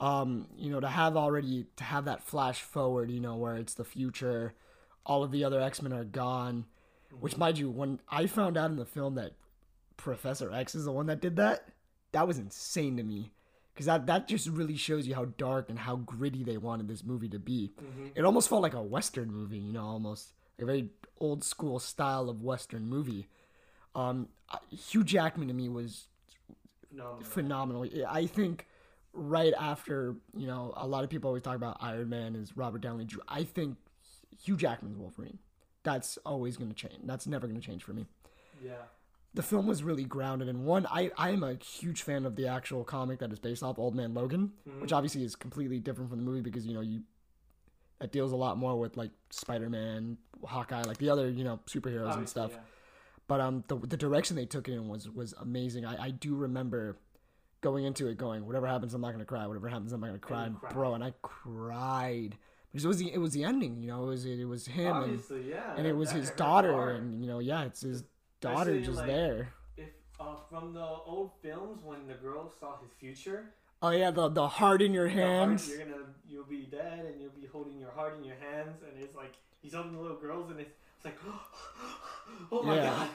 Um, you know, to have already to have that flash forward, you know, where it's the future, all of the other X Men are gone. Which, mind you, when I found out in the film that Professor X is the one that did that, that was insane to me. Because that, that just really shows you how dark and how gritty they wanted this movie to be. Mhm. It almost felt like a Western movie, you know, almost a very old school style of Western movie. Um, Hugh Jackman to me was Phenomenal. phenomenal. I think right after, you know, a lot of people always talk about Iron Man is Robert Downey Jr. I think Hugh Jackman's Wolverine. That's always going to change. That's never going to change for me. Yeah. The film was really grounded in one. I I am a huge fan of the actual comic that is based off Old Man Logan, which obviously is completely different from the movie because you know you that deals a lot more with like Spider Man, Hawkeye, like the other you know superheroes and stuff. yeah. But um, the the direction they took it in was was amazing. I, I do remember going into it going, whatever happens, I'm not gonna cry. Whatever happens, I'm not gonna cry, cried. bro. And I cried because it was the it was the ending. You know, it was it was him and, yeah. and it was his daughter, and you know, yeah, it's his daughter Especially, just like, there. if uh, from the old films when the girl saw his future, Oh yeah, the the heart in your the heart, hands. you're gonna you'll be dead and you'll be holding your heart in your hands, and it's like he's holding the little girls, and it's, it's like, *gasps* oh my Yeah.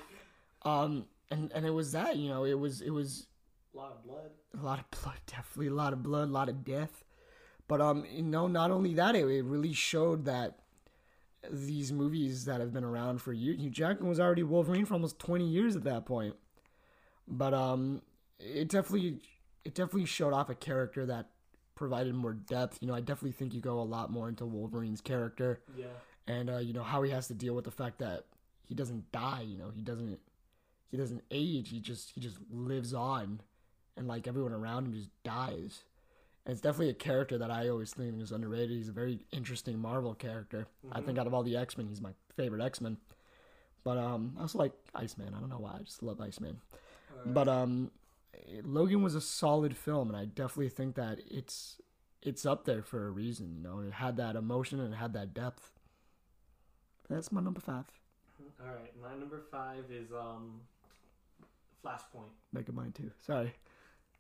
god, Um, and and it was that. You know, it was it was a lot of blood. a lot of blood, definitely a lot of blood, a lot of death. But um, you know, not only that, it, it really showed that these movies that have been around for years. Hugh Jackman was already Wolverine for almost twenty years at that point. But um, it definitely it definitely showed off a character that provided more depth. You know, I definitely think you go a lot more into Wolverine's character Yeah. and uh, you know how he has to deal with the fact that he doesn't die. You know, he doesn't he doesn't age. He just he just lives on, and like everyone around him just dies. And it's definitely a character that I always think is underrated. He's a very interesting Marvel character. I think out of all the X Men, he's my favorite X Men. But um, I also like Iceman. I don't know why. I just love Iceman. But um, Logan was a solid film, and I definitely think that it's it's up there for a reason. You know, it had that emotion and it had that depth. That's my number five. All right, my number five is um, Flashpoint. Make it mine too. Sorry.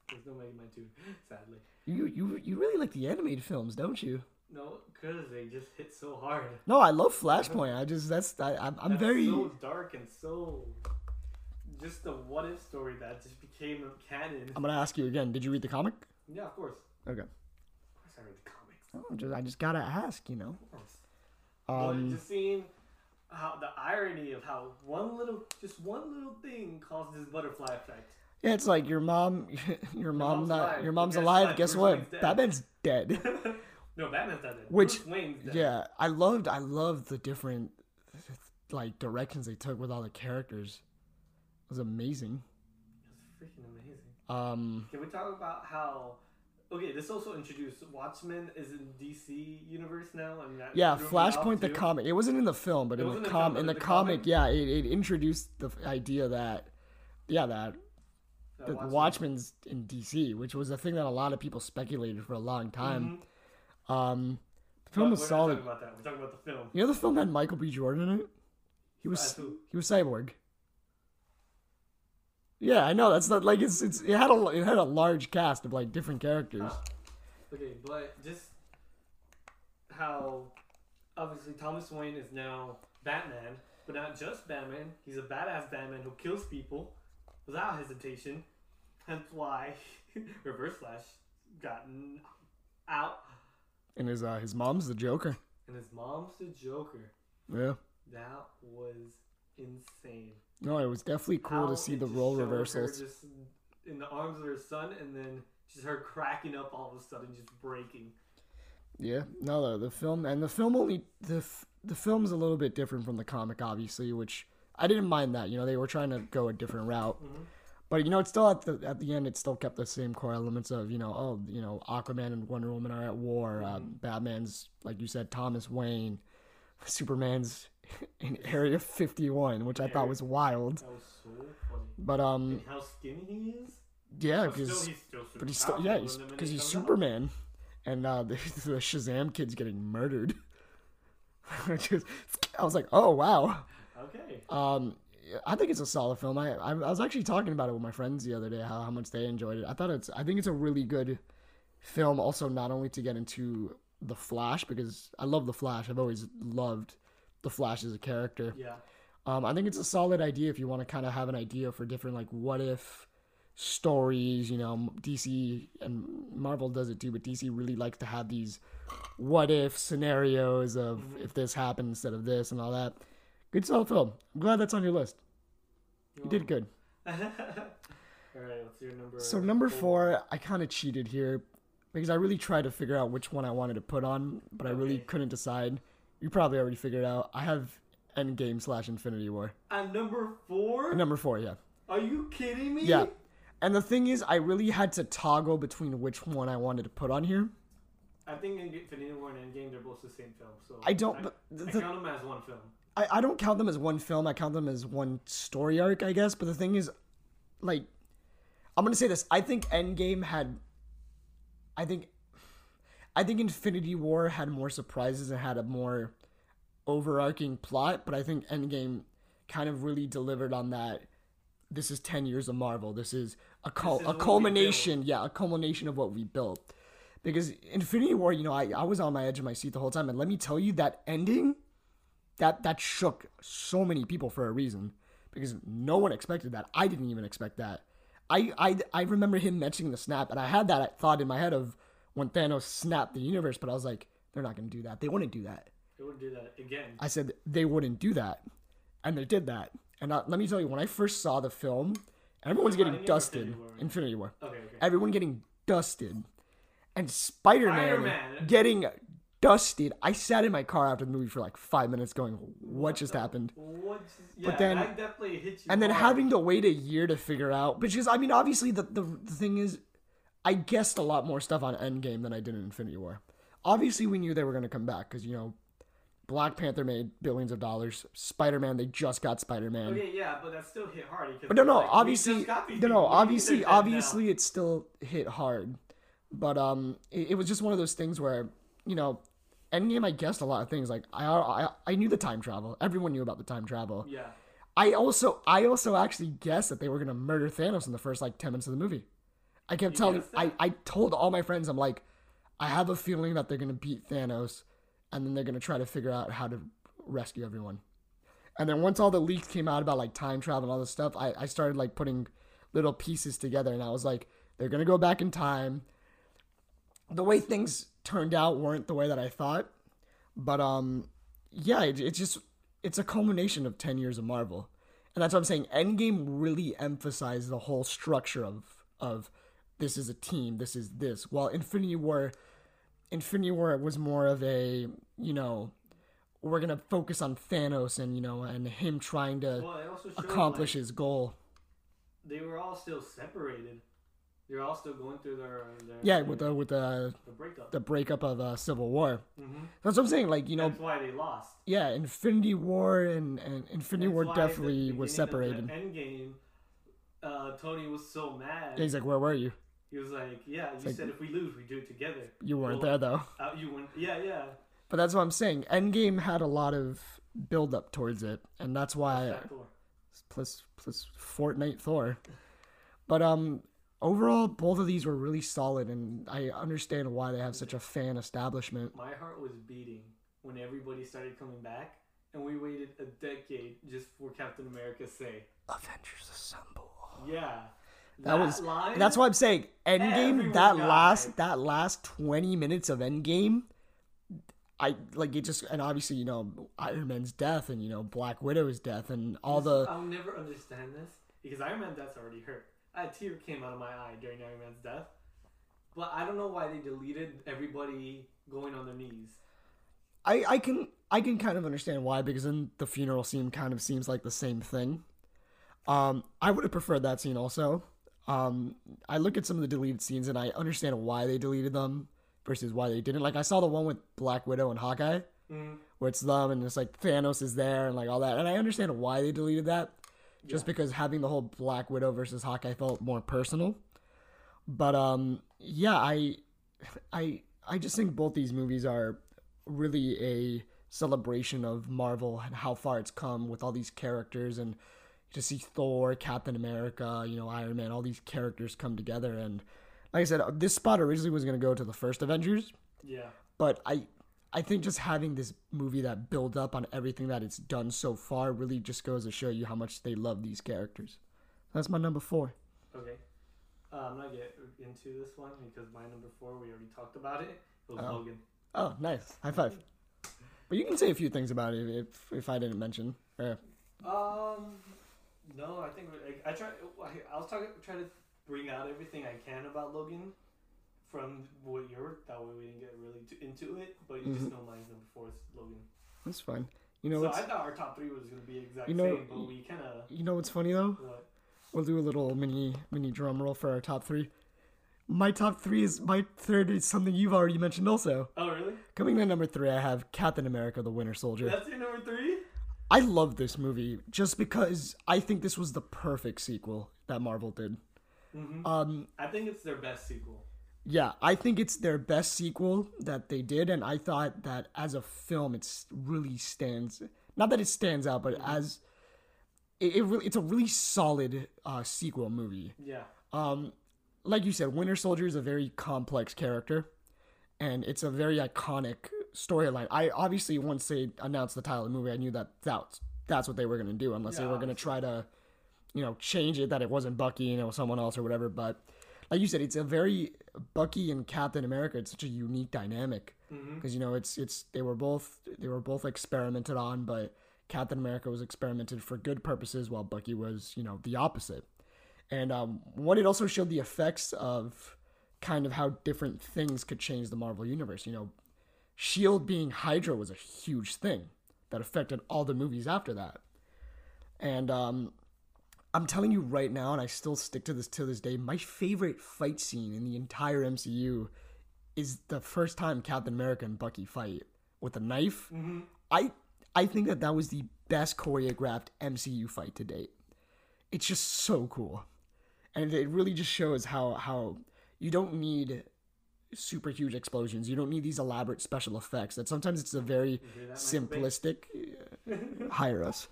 There's no Mega Man 2, sadly. You you you really like the animated films, don't you? No, because they just hit so hard. No, I love Flashpoint. I just that's I, I'm I'm That's very so dark and so just the what if story that just became a canon. I'm gonna ask you again. Did you read the comic? yeah, of course. Okay. Of course, I read the comics. Oh, just I just gotta ask. You know. Of course. Um. but just seeing how the irony of how one little, just one little thing caused this butterfly effect. Yeah, it's like your mom, *laughs* your mom mom's not alive, your mom's guess alive. what? Guess Bruce what? Wayne's dead. Batman's dead. *laughs* no, Batman's not dead. Which- Bruce Wayne's dead. yeah, I loved I loved the different like directions they took with all the characters. It was amazing. It's freaking amazing. Um, Can we talk about how? Okay, this also introduced Watchmen is in DC universe now, and that yeah, threw me off Flashpoint the too. comic. It wasn't in the film, but It in wasn't the in the com film, in but the in the comic, yeah, it, it introduced the f- idea that yeah that the Watchmen. Watchmen's in DC, which was a thing that a lot of people speculated for a long time. Um, the film was we're solid. talking about that. We're talking about the film. You know, the film had Michael B. Jordan in it. He was As he was cyborg. Yeah, I know. That's not like it's it's it had a it had a large cast of like different characters. Okay, but just how obviously Thomas Wayne is now Batman, but not just Batman. He's a badass Batman who kills people without hesitation. Hence why *laughs* Reverse Flash got n- out, And his uh his mom's the Joker. and his mom's the Joker. Yeah. That was insane. No, it was definitely cool How to see the role reversals. Just in the arms of her son, and then just her cracking up all of a sudden, just breaking. Yeah, no, the, the film and the film only the the film's a little bit different from the comic, obviously, which I didn't mind that. You know, they were trying to go a different route, but you know, it's still at the at the end, it still kept the same core elements of you know, oh, you know, Aquaman and Wonder Woman are at war. Uh, Batman's like you said, Thomas Wayne, Superman's *laughs* in Area Fifty One, which I thought was wild. That was so funny. But um, And how skinny he is. yeah, because he's but he's still yeah, and he's because he's comes out- Superman, and uh, *laughs* the, the Shazam kid's getting murdered. *laughs* I was like, oh wow. Okay. Um, I think it's a solid film. I, I I was actually talking about it with my friends the other day how, how much they enjoyed it. I thought it's I think it's a really good film. Also, not only to get into the Flash because I love the Flash. I've always loved the Flash as a character. Yeah. Um, I think it's a solid idea if you want to kind of have an idea for different like what if stories. You know, DC and Marvel does it too, but DC really likes to have these what if scenarios of if this happened instead of this and all that. Good solid film. I'm glad that's on your list. You did good. *laughs* All right. What's your number? So number four, I kind of cheated here because I really tried to figure out which one I wanted to put on, but I really couldn't decide. You probably already figured it out. I have Endgame slash Infinity War. At number four? Number four, yeah. Are you kidding me? Yeah. And the thing is, I really had to toggle between which one I wanted to put on here. I think Infinity War and Endgame they're both the same film. So I don't- I, but the- I count them as one film. I, I don't count them as one film. I count them as one story arc, I guess. But the thing is, like, I'm gonna say this. I think Endgame had. I think. I think Infinity War had more surprises and had a more overarching plot, but I think Endgame kind of really delivered on that. This is ten years of Marvel. This is a cul- This is a culmination, yeah, a culmination of what we built. Because Infinity War, you know, I, I was on my edge of my seat the whole time, and let me tell you that ending that that shook so many people for a reason because no one expected that. I didn't even expect that. I I, I remember him mentioning the snap, and I had that thought in my head of when Thanos snapped the universe, but I was like, they're not going to do that. They wouldn't do that. They would do that again. I said they wouldn't do that, and they did that. And uh, let me tell you, when I first saw the film, everyone's getting dusted. Infinity War? Infinity War. Okay, okay. Everyone getting dusted, and Spider Man Spider-Man. getting dusted. I sat in my car after the movie for like five minutes, going, "What just happened?" What just, yeah, then- hit you. And then hard. having to wait a year to figure out, because I mean, obviously the, the the thing is, I guessed a lot more stuff on Endgame than I did in Infinity War. Obviously, we knew they were going to come back because you know, Black Panther made billions of dollars. Spider Man, they just got Spider Man. Okay, yeah, but that still hit hard. But no, no, like, obviously, just got these no, no, obviously, obviously, it still hit hard. But um, it, it was just one of those things where you know, Endgame, I guessed a lot of things. Like I, I, I knew the time travel. Everyone knew about the time travel. Yeah. I also, I also actually guessed that they were gonna murder Thanos in the first like ten minutes of the movie. I kept telling, I. I told all my friends, I'm like, I have a feeling that they're gonna beat Thanos, and then they're gonna try to figure out how to rescue everyone. And then once all the leaks came out about like time travel and all this stuff, I, I started like putting little pieces together, and I was like, they're gonna go back in time. The way things turned out weren't the way that I thought, but um, yeah, it, it's just it's a culmination of ten years of Marvel, and that's what I'm saying. Endgame really emphasized the whole structure of of this is a team, this is this. While Infinity War, Infinity War was more of a you know we're gonna focus on Thanos and you know and him trying to Well, it also showed, accomplish like, his goal. they were all still separated. They're all still going through their, their Yeah, with the with the the breakup. the breakup of uh, Civil War. hmm That's what I'm saying. Like you know, That's why they lost. yeah, Infinity War and, and Infinity That's War why at the definitely was beginning of the separated. Endgame, uh, Tony was so mad. He's like, where were you? He was like, "Yeah, you like- said if we lose, we do it together." You weren't Well, there though. Uh, you went. Yeah, yeah. But that's what I'm saying. Endgame had a lot of build up towards it, and that's why plus plus Fortnite Thor. But um overall both of these were really solid and I understand why they have such a fan establishment. My heart was beating when everybody started coming back, and we waited a decade just for Captain America to say, Avengers Assemble. "Yeah." That was line. that's what I'm saying. Endgame that last it. that last 20 minutes of Endgame I like it just and obviously you know Iron Man's death and you know Black Widow's death and all the I'll never understand this because Iron Man death's already hurt. A tear came out of my eye during Iron Man's death, but I don't know why they deleted everybody going on their knees. I, I can I can kind of understand why because then the funeral scene kind of seems like the same thing. Um, I would have preferred that scene also. Um, I look at some of the deleted scenes and I understand why they deleted them versus why they didn't. Like I saw the one with Black Widow and Hawkeye, Mm. where it's them and it's like Thanos is there and like all that, and I understand why they deleted that, just Yeah. because having the whole Black Widow versus Hawkeye felt more personal. But um, yeah, I, I, I just think both these movies are really a celebration of Marvel and how far it's come with all these characters and to see Thor, Captain America, you know, Iron Man, all these characters come together and like I said, this spot originally was going to go to the first Avengers, Yeah. but I I think just having this movie that build up on everything that it's done so far really just goes to show you how much they love these characters. That's my number 4. Okay. Uh, I'm not get into this one because my number four we already talked about it. It was Oh. Logan. Oh, nice. High five. But you can say a few things about it if if I didn't mention. Uh, Um, no, I think I, I try. I, I was talking, trying to bring out everything I can about Logan from what you're. That way we didn't get really into it. But you just know mine's number four is Logan. that's fine. You know so what's I thought our top three was gonna be exact You know- same, but we kind of you know what's funny though? what? We'll do a little mini mini drum roll for our top 3. My top 3 is my third is something you've already mentioned also. Oh really? Coming in at number 3, I have Captain America the Winter Soldier. That's your number three? I love this movie just because I think this was the perfect sequel that Marvel did. hmm Um, I think it's their best sequel. Yeah, I think it's their best sequel that they did, and I thought that as a film, it's really stands. Not that it stands out, but as it, it really, it's a really solid uh, sequel movie. Yeah. Um, like you said, Winter Soldier is a very complex character, and it's a very iconic storyline. I obviously once they announced the title of the movie, I knew that that's that's what they were gonna do, unless they were gonna try to, you know, change it that it wasn't Bucky and it was someone else or whatever. But like you said, it's a very Bucky and Captain America. It's such a unique dynamic because you know it's it's they were both they were both experimented on, but Captain America was experimented for good purposes, while Bucky was you know the opposite. And um, what it also showed the effects of kind of how different things could change the Marvel universe. You know, Shield being Hydra was a huge thing that affected all the movies after that. And um, I'm telling you right now, and I still stick to this to this day. My favorite fight scene in the entire MCU is the first time Captain America and Bucky fight with a knife. I I think that that was the best choreographed MCU fight to date. It's just so cool, and it really just shows how how you don't need super huge explosions. You don't need these elaborate special effects. That sometimes it's a very hear that, Michael Bay? simplistic. *laughs* hire us.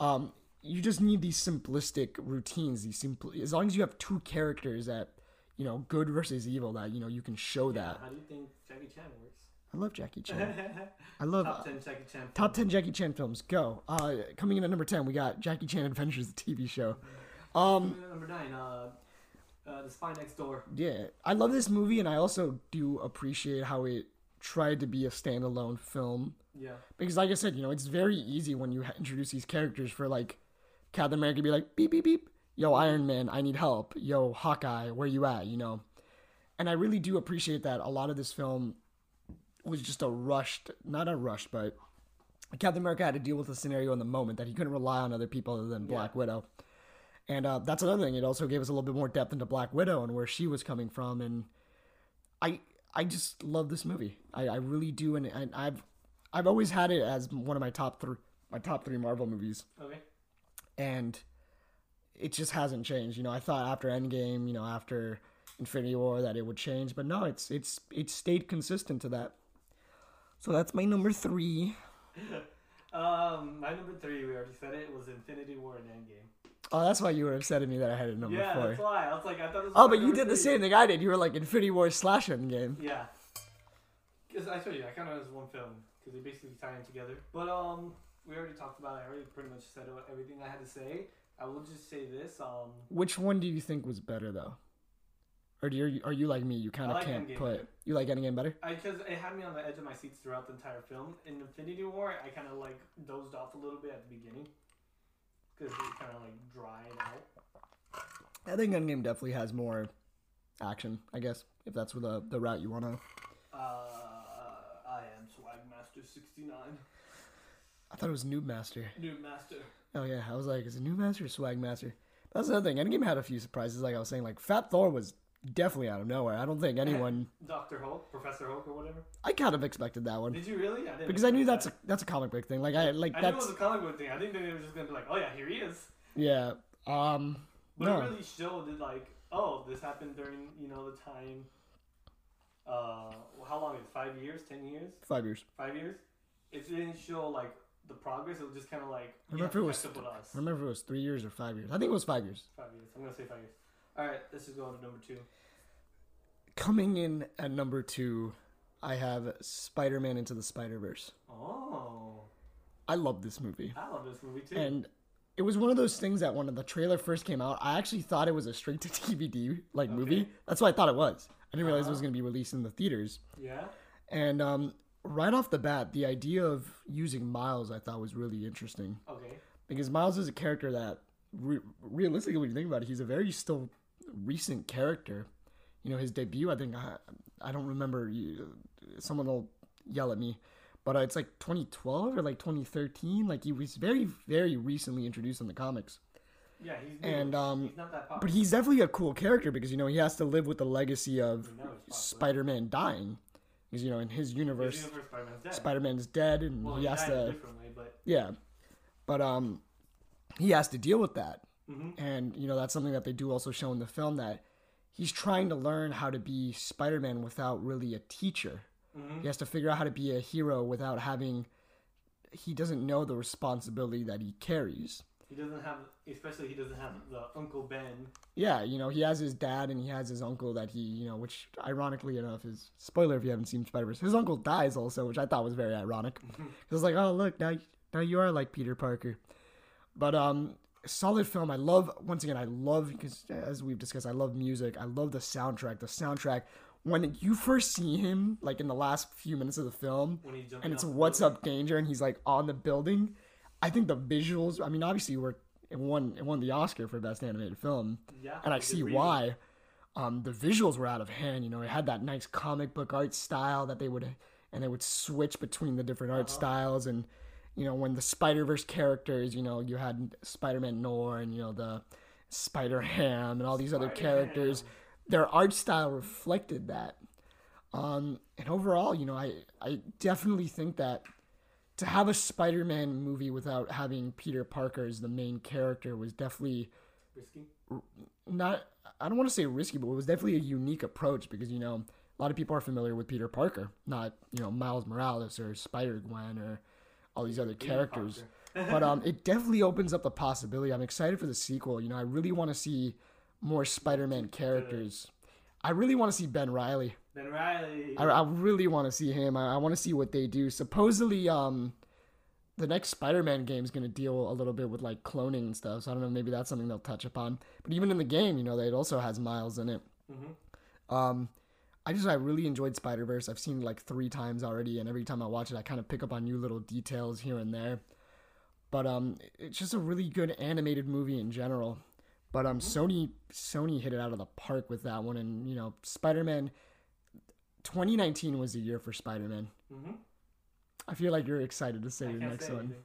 Um, you just need these simplistic routines. These simple, as long as you have two characters that, you know, good versus evil. That you know you can show that. How do you think Jackie Chan works? I love Jackie Chan. *laughs* I love? Top ten Jackie Chan. top ten Jackie Chan films. Go. Uh, coming in at number ten, we got Jackie Chan Adventures, the TV show. Um, Number nine. Uh, uh, the Spy Next Door. yeah, I love this movie, and I also do appreciate how it tried to be a standalone film. Yeah. Because, like I said, you know, it's very easy when you introduce these characters for like Captain America be like beep beep beep, yo Iron Man, I need help, yo Hawkeye, where you at, you know. And I really do appreciate that a lot of this film was just a rushed, not a rush, but Captain America had to deal with a scenario in the moment that he couldn't rely on other people other than Black Widow. And uh, that's another thing. It also gave us a little bit more depth into Black Widow and where she was coming from. And I I just love this movie. I, I really do. And, and I've I've always had it as one of my top three my top three Marvel movies. Okay. And it just hasn't changed. You know, I thought after Endgame, you know, after Infinity War that it would change, but no, it's it's it's stayed consistent to that. So that's my number three. *laughs* Um, my number three, we already said it, was Infinity War and Endgame. Oh, that's why you were upset at me that I had it number Yeah, four. that's why. I was like, I thought was Oh, but you did the same thing I did. You were like Infinity War slash Endgame. Yeah. Because I told you, I kind of as one film because they basically tie in together. But um, we already talked about. it. I already pretty much said everything I had to say. I will just say this. Um, Which one do you think was better though? Or do you are you like me? You kind of like can't Endgame put. You like Endgame better? because it had me on the edge of my seats throughout the entire film. In Infinity War, I kind of like dozed off a little bit at the beginning because it kind of like dried out. I think Endgame definitely has more action. I guess if that's the the route you want to. Uh, I am Swagmaster sixty nine, *laughs* I thought it was Noob Master. new master. Oh yeah, I was like, is it Noob Master or Swag Master? That's another thing. Endgame had a few surprises. Like I was saying, like Fat Thor was definitely out of nowhere. I don't think anyone. *laughs* Doctor Hulk, Professor Hulk, or whatever. I kind of expected that one Did you really? I didn't. because I knew that's a that's a comic book thing. Like I like that. I knew it that's was a comic book thing. I think they were just gonna be like, oh yeah, here he is. yeah. Um. But No. it really showed it like, oh, this happened during you know the time. Uh, how long is it? Five years? Ten years? Five years. Five years? It didn't show like the progress. It was just kind of like I yeah, remember it was- up with us. I remember it was three years or five years. I think it was five years. Five years. I'm gonna say five years. All right, let's just go to number two. Coming in at number two, I have Spider Man Into the Spider Verse. Oh, I love this movie. I love this movie too. And it was one of those things that when the trailer first came out, I actually thought it was a straight to *laughs* DVD like movie. That's what I thought it was. I didn't realize it was Uh-huh. going to be released in the theaters. yeah. And um, right off the bat, the idea of using Miles I thought was really interesting Okay. because Miles is a character that, re- realistically, when you think about it, he's a very still recent character. You know, his debut, I think, I, I don't remember. You, someone will yell at me, but uh, it's like 2012 or like 2013. Like he was very, very recently introduced in the comics. Yeah, he's new. And, um, he's not that popular. But he's definitely a cool character because you know he has to live with the legacy of We know he's popular. Spider-Man dying. Because you know in his His universe, universe Spider-Man's dead. Spider-Man's dead, and well, he has died to but yeah. But um, he has to deal with that, Mhm. and you know that's something that they do also show in the film that he's trying to learn how to be Spider-Man without really a teacher. Mhm. He has to figure out how to be a hero without having. He doesn't know the responsibility that he carries. He doesn't have, especially he doesn't have the Uncle Ben. Yeah, you know, he has his dad and he has his uncle that he, you know, which ironically enough is spoiler if you haven't seen Spider Verse. His uncle dies also, which I thought was very ironic. *laughs* It was like, oh look, now now you are like Peter Parker. But um, solid film. I love once again. I love because as we've discussed, I love music. I love the soundtrack. The soundtrack. When you first see him, like in the last few minutes of the film, and it's what's up danger and he's like on the building i think the visuals i mean obviously we're it won it won the oscar for best animated film Yeah, and i see reason. why um the visuals were out of hand you know it had that nice comic book art style that they would and they would switch between the different art Uh-huh. styles and you know when the Spider Verse characters, you know you had Spider Man Noir and you know the Spider Ham and all these other characters, their art style reflected that. Um, and overall, you know, I I definitely think that to have a Spider Man movie without having Peter Parker as the main character was definitely Risky. not I don't want to say risky, but it was definitely a unique approach because you know a lot of people are familiar with Peter Parker, not you know Miles Morales or Spider Gwen or all these other characters. *laughs* but um, it *laughs* definitely opens up the possibility. I'm excited for the sequel. You know, I really want to see more Spider-Man characters. I really want to see Ben Riley. Ben Riley. I, I really want to see him. I, I want to see what they do. Supposedly, um, the next Spider-Man game is going to deal a little bit with like cloning and stuff. So I don't know. Maybe that's something they'll touch upon. But even in the game, you know, it also has Miles in it. Mhm. Um, I just I really enjoyed Spider Verse. I've seen it like three times already, and every time I watch it, I kind of pick up on new little details here and there. But um, it's just a really good animated movie in general. But um, Sony Sony hit it out of the park with that one, and you know, Spider Man. 2019 was the year for Spider Man. Mhm. I feel like you're excited to say I the can't next say one. anything.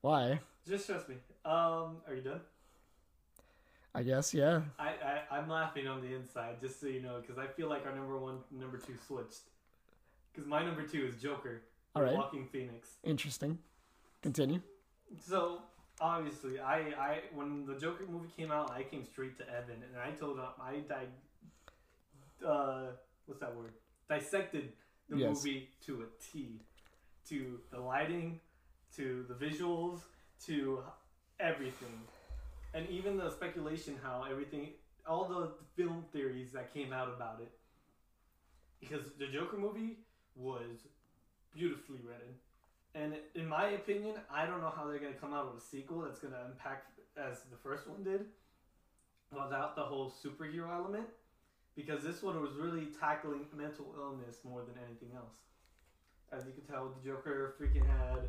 Why? Just trust me. Um, are you done? I guess yeah. I, I I'm laughing on the inside, just so you know, because I feel like our number one, number two switched. Because my number two is Joker, All right. Joaquin Phoenix. Interesting. Continue. So obviously, I I when the Joker movie came out, I came straight to Evan, and I told him I died. Uh, what's that word? Dissected the Yes. movie to a T, to the lighting, to the visuals, to everything, and even the speculation how everything, all the film theories that came out about it. Because the Joker movie was beautifully written. And in my opinion, I don't know how they're gonna come out with a sequel that's gonna impact as the first one did, without the whole superhero element, because this one was really tackling mental illness more than anything else. As you can tell, the Joker freaking had,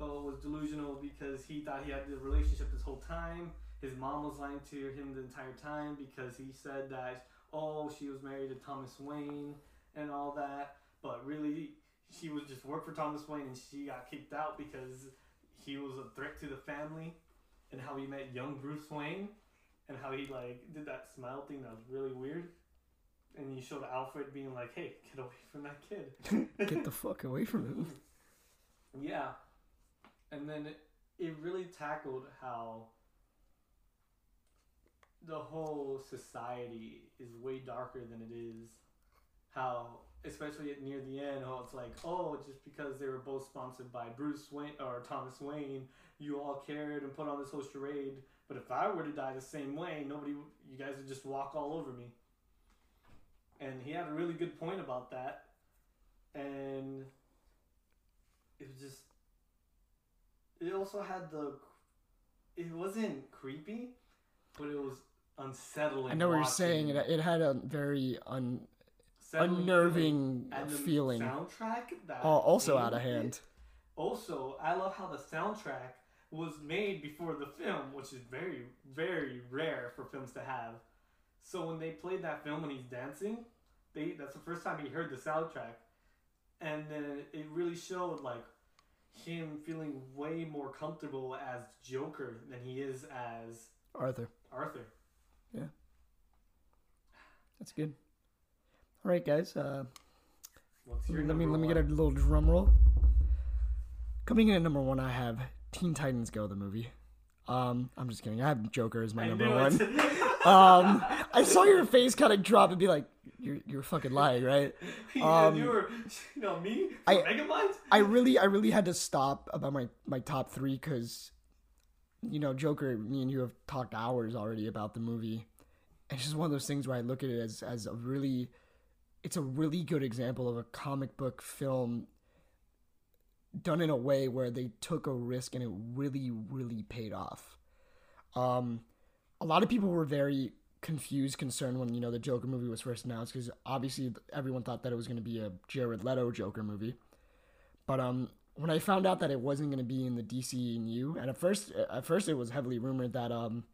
oh, was delusional because he thought he had the relationship this whole time. His mom was lying to him the entire time because he said that, oh, she was married to Thomas Wayne and all that, but really she was just work for Thomas Wayne and she got kicked out because he was a threat to the family and how he met young Bruce Wayne and how he like did that smile thing that was really weird. And you showed Alfred being like, "Hey, get away from that kid." *laughs* Get the *laughs* fuck away from him. Yeah. And then it, it really tackled how the whole society is way darker than it is. How, especially at near the end, how it's like, oh, just because they were both sponsored by Bruce Wayne or Thomas Wayne, you all cared and put on this whole charade. But if I were to die the same way, nobody, you guys would just walk all over me. And he had a really good point about that. And it was just it also had the it wasn't creepy but it was unsettling I know what you're saying. It, it had a very un, unnerving and the feeling. soundtrack that also out of with it. hand. also i love how the soundtrack was made before the film which is very very rare for films to have so when they played that film and he's dancing they that's the first time he heard the soundtrack and then it really showed like him feeling way more comfortable as joker than he is as Arthur. arthur Yeah. That's good. All right, guys. Uh, what's your let me let me get a little drum roll. Coming in at number one, I have Teen Titans Go the movie. Um, I'm just kidding. I have Joker as my I number one. *laughs* Um, I saw your face kind of drop and be like, "You're you're fucking lying, right?" *laughs* Um, you were, you know, me, I-. I really, I really had to stop about my my top three because, you know, Joker. Me and you have talked hours already about the movie. It's just one of those things where I look at it as as a really, it's a really good example of a comic book film done in a way where they took a risk and it really, really paid off. Um, a lot of people were very confused, concerned when you know the Joker movie was first announced because obviously everyone thought that it was going to be a Jared Leto Joker movie. But um, when I found out that it wasn't going to be in the DCEU, and at first, at first it was heavily rumored that um,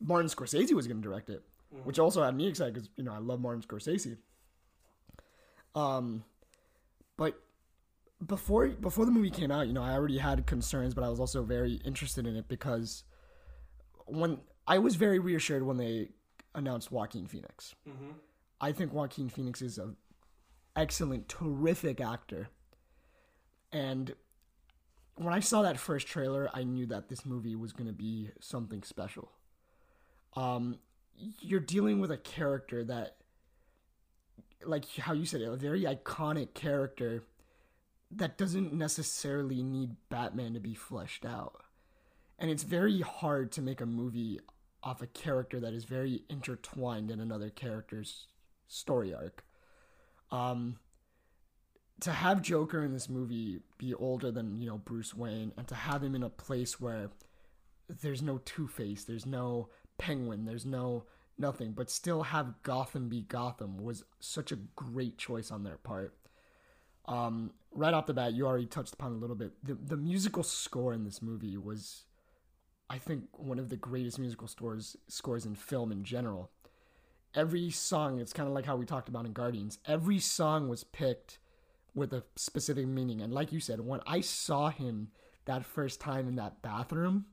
Martin Scorsese was going to direct it, which also had me excited because you know I love Martin Scorsese. Um, but before before the movie came out, you know, I already had concerns, but I was also very interested in it because when I was very reassured when they announced Joaquin Phoenix. Mm-hmm. I think Joaquin Phoenix is a excellent, terrific actor. And when I saw that first trailer, I knew that this movie was going to be something special. Um, you're dealing with a character that, like how you said it, a very iconic character that doesn't necessarily need Batman to be fleshed out. And it's very hard to make a movie off a character that is very intertwined in another character's story arc. Um, to have Joker in this movie be older than you know Bruce Wayne, and to have him in a place where there's no Two Face, there's no Penguin, there's no nothing, but still have Gotham be Gotham was such a great choice on their part. Um, right off the bat, you already touched upon a little bit. The the musical score in this movie was, I think, one of the greatest musical scores scores in film in general. Every song, it's kind of like how we talked about in Guardians. Every song was picked with a specific meaning, and like you said, when I saw him that first time in that bathroom,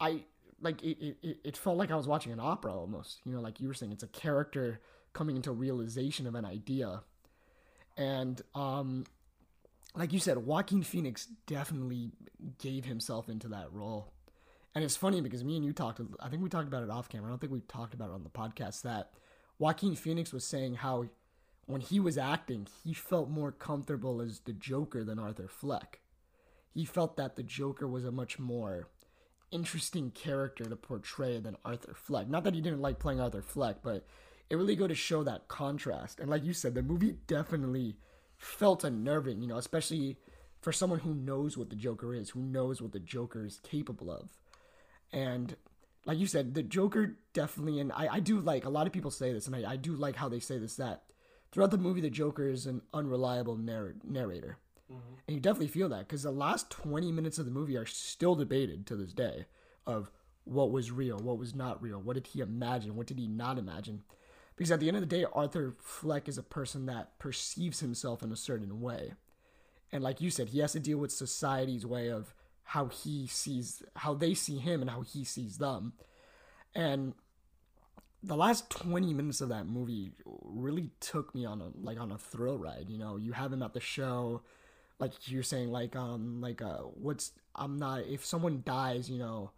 I like it, it, it felt like I was watching an opera almost. You know, like you were saying, it's a character coming into realization of an idea. And um like you said, Joaquin Phoenix definitely gave himself into that role. And it's funny because me and you talked I think we talked about it off camera. I don't think we talked about it on the podcast that Joaquin Phoenix was saying how when he was acting, he felt more comfortable as the Joker than Arthur Fleck. He felt that the Joker was a much more interesting character to portray than Arthur Fleck. Not that he didn't like playing Arthur Fleck, but it really go to show that contrast. And like you said, the movie definitely felt unnerving, you know, especially for someone who knows what the Joker is, who knows what the Joker is capable of. And like you said, the Joker definitely, and I, I do like, a lot of people say this, and I, I do like how they say this, that throughout the movie, the Joker is an unreliable narr- narrator. Mm-hmm. And you definitely feel that because the last 20 minutes of the movie are still debated to this day of what was real, what was not real, what did he imagine, what did he not imagine. Because at the end of the day, Arthur Fleck is a person that perceives himself in a certain way. And like you said, he has to deal with society's way of how he sees, how they see him and how he sees them. And the last 20 minutes of that movie really took me on a like on a thrill ride you know? You have him at the show like you're saying like um like uh what's i'm not if someone dies you know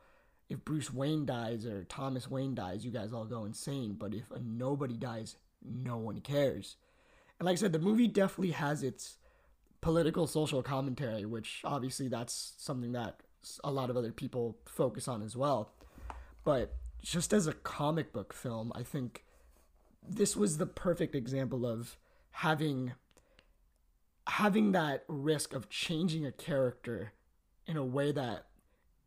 if bruce wayne dies or thomas wayne dies you guys all go insane. But if nobody dies no one cares. And like i said the movie definitely has its political social commentary which obviously that's something that a lot of other people focus on as well but just as a comic book film i think this was the perfect example of having having that risk of changing a character in a way that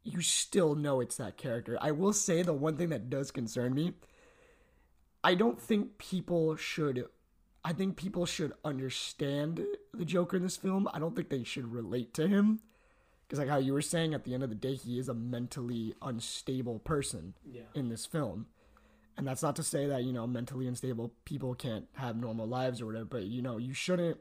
you still know it's that character. I will say the one thing that does concern me, I don't think people should I think people should understand the Joker in this film. I don't think they should relate to him. Because, like how you were saying, at the end of the day, he is a mentally unstable person Yeah. in this film. And that's not to say that, you know, mentally unstable people can't have normal lives or whatever, but, you know, you shouldn't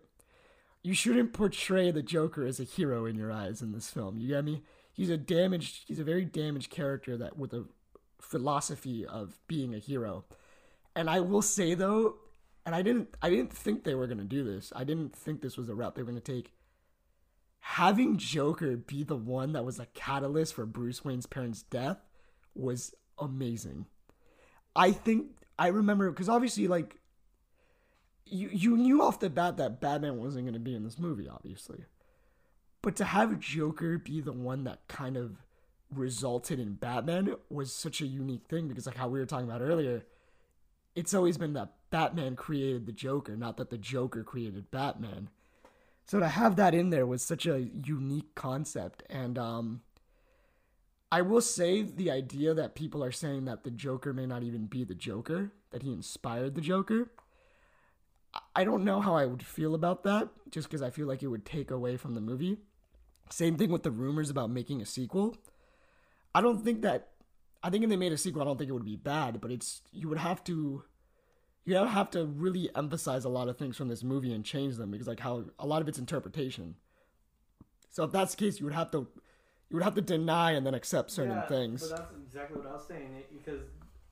you shouldn't portray the Joker as a hero in your eyes in this film. You get me? He's a damaged he's a very damaged character that with a philosophy of being a hero. And I will say though, and I didn't I didn't think they were gonna do this. I didn't think this was the route they were gonna take. Having Joker be the one that was a catalyst for Bruce Wayne's parents' death was amazing. I think I remember because obviously like you you knew off the bat that Batman wasn't to be in this movie, obviously. But to have Joker be the one that kind of resulted in Batman was such a unique thing because like how we were talking about earlier, it's always been that Batman created the Joker, not that the Joker created Batman. So to have that in there was such a unique concept and um I will say the idea that people are saying that the Joker may not even be the Joker, that he inspired the Joker. I don't know how I would feel about that, just because I feel like it would take away from the movie. Same thing with the rumors about making a sequel. I don't think that. I think if they made a sequel, I don't think it would be bad, but it's you would have to. You have to really emphasize a lot of things from this movie and change them because, like, how a lot of it's interpretation. So if that's the case, you would have to you would have to deny and then accept certain Yeah, things. But that's exactly what I was saying. It, because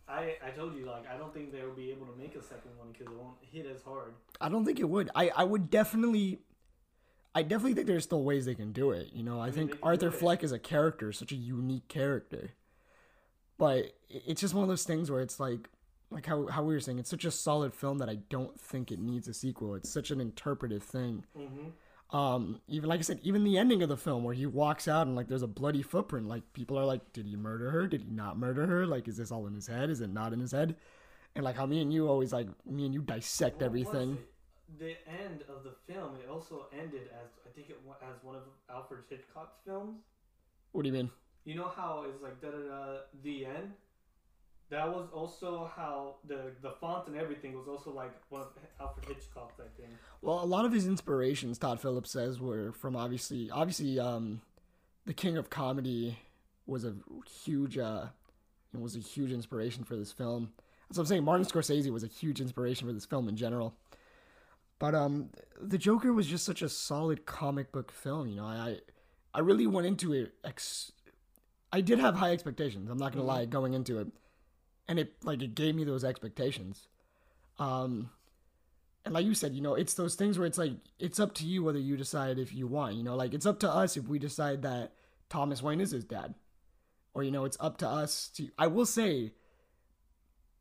I I told you like I don't think they'll be able to make a second one because it won't hit as hard. I don't think it would. I, I would definitely I definitely think there's still ways they can do it. You know, I, mean, think Arthur. Fleck is a character, such a unique character. But it's just one of those things where it's like like how, how we were saying, it's such a solid film that I don't think it needs a sequel. It's such an interpretive thing. Mm-hmm. Um, even like I said, even the ending of the film where he walks out and like there's a bloody footprint, like people are like, did he murder her? Did he not murder her? Like, is this all in his head? Is it not in his head? And like how me and you always like me and you dissect everything. The end of the film it also ended as I think it as one of Alfred Hitchcock's films. What do you mean? You know how it's like da da da the end. That was also how the the font and everything was also like one of Alfred Hitchcock's I think. Well, a lot of his inspirations, Todd Phillips says, were from obviously, obviously, um, the King of Comedy was a huge, uh, was a huge inspiration for this film. What I'm saying. Martin Scorsese was a huge inspiration for this film in general. But um, the Joker was just such a solid comic book film. You know, I, I really went into it. Ex- I did have high expectations. I'm not gonna lie, going into it, and it like it gave me those expectations. Um, and like you said, you know, it's those things where it's like it's up to you whether you decide if you want. You know, like it's up to us if we decide that Thomas Wayne is his dad, or you know, it's up to us to. I will say,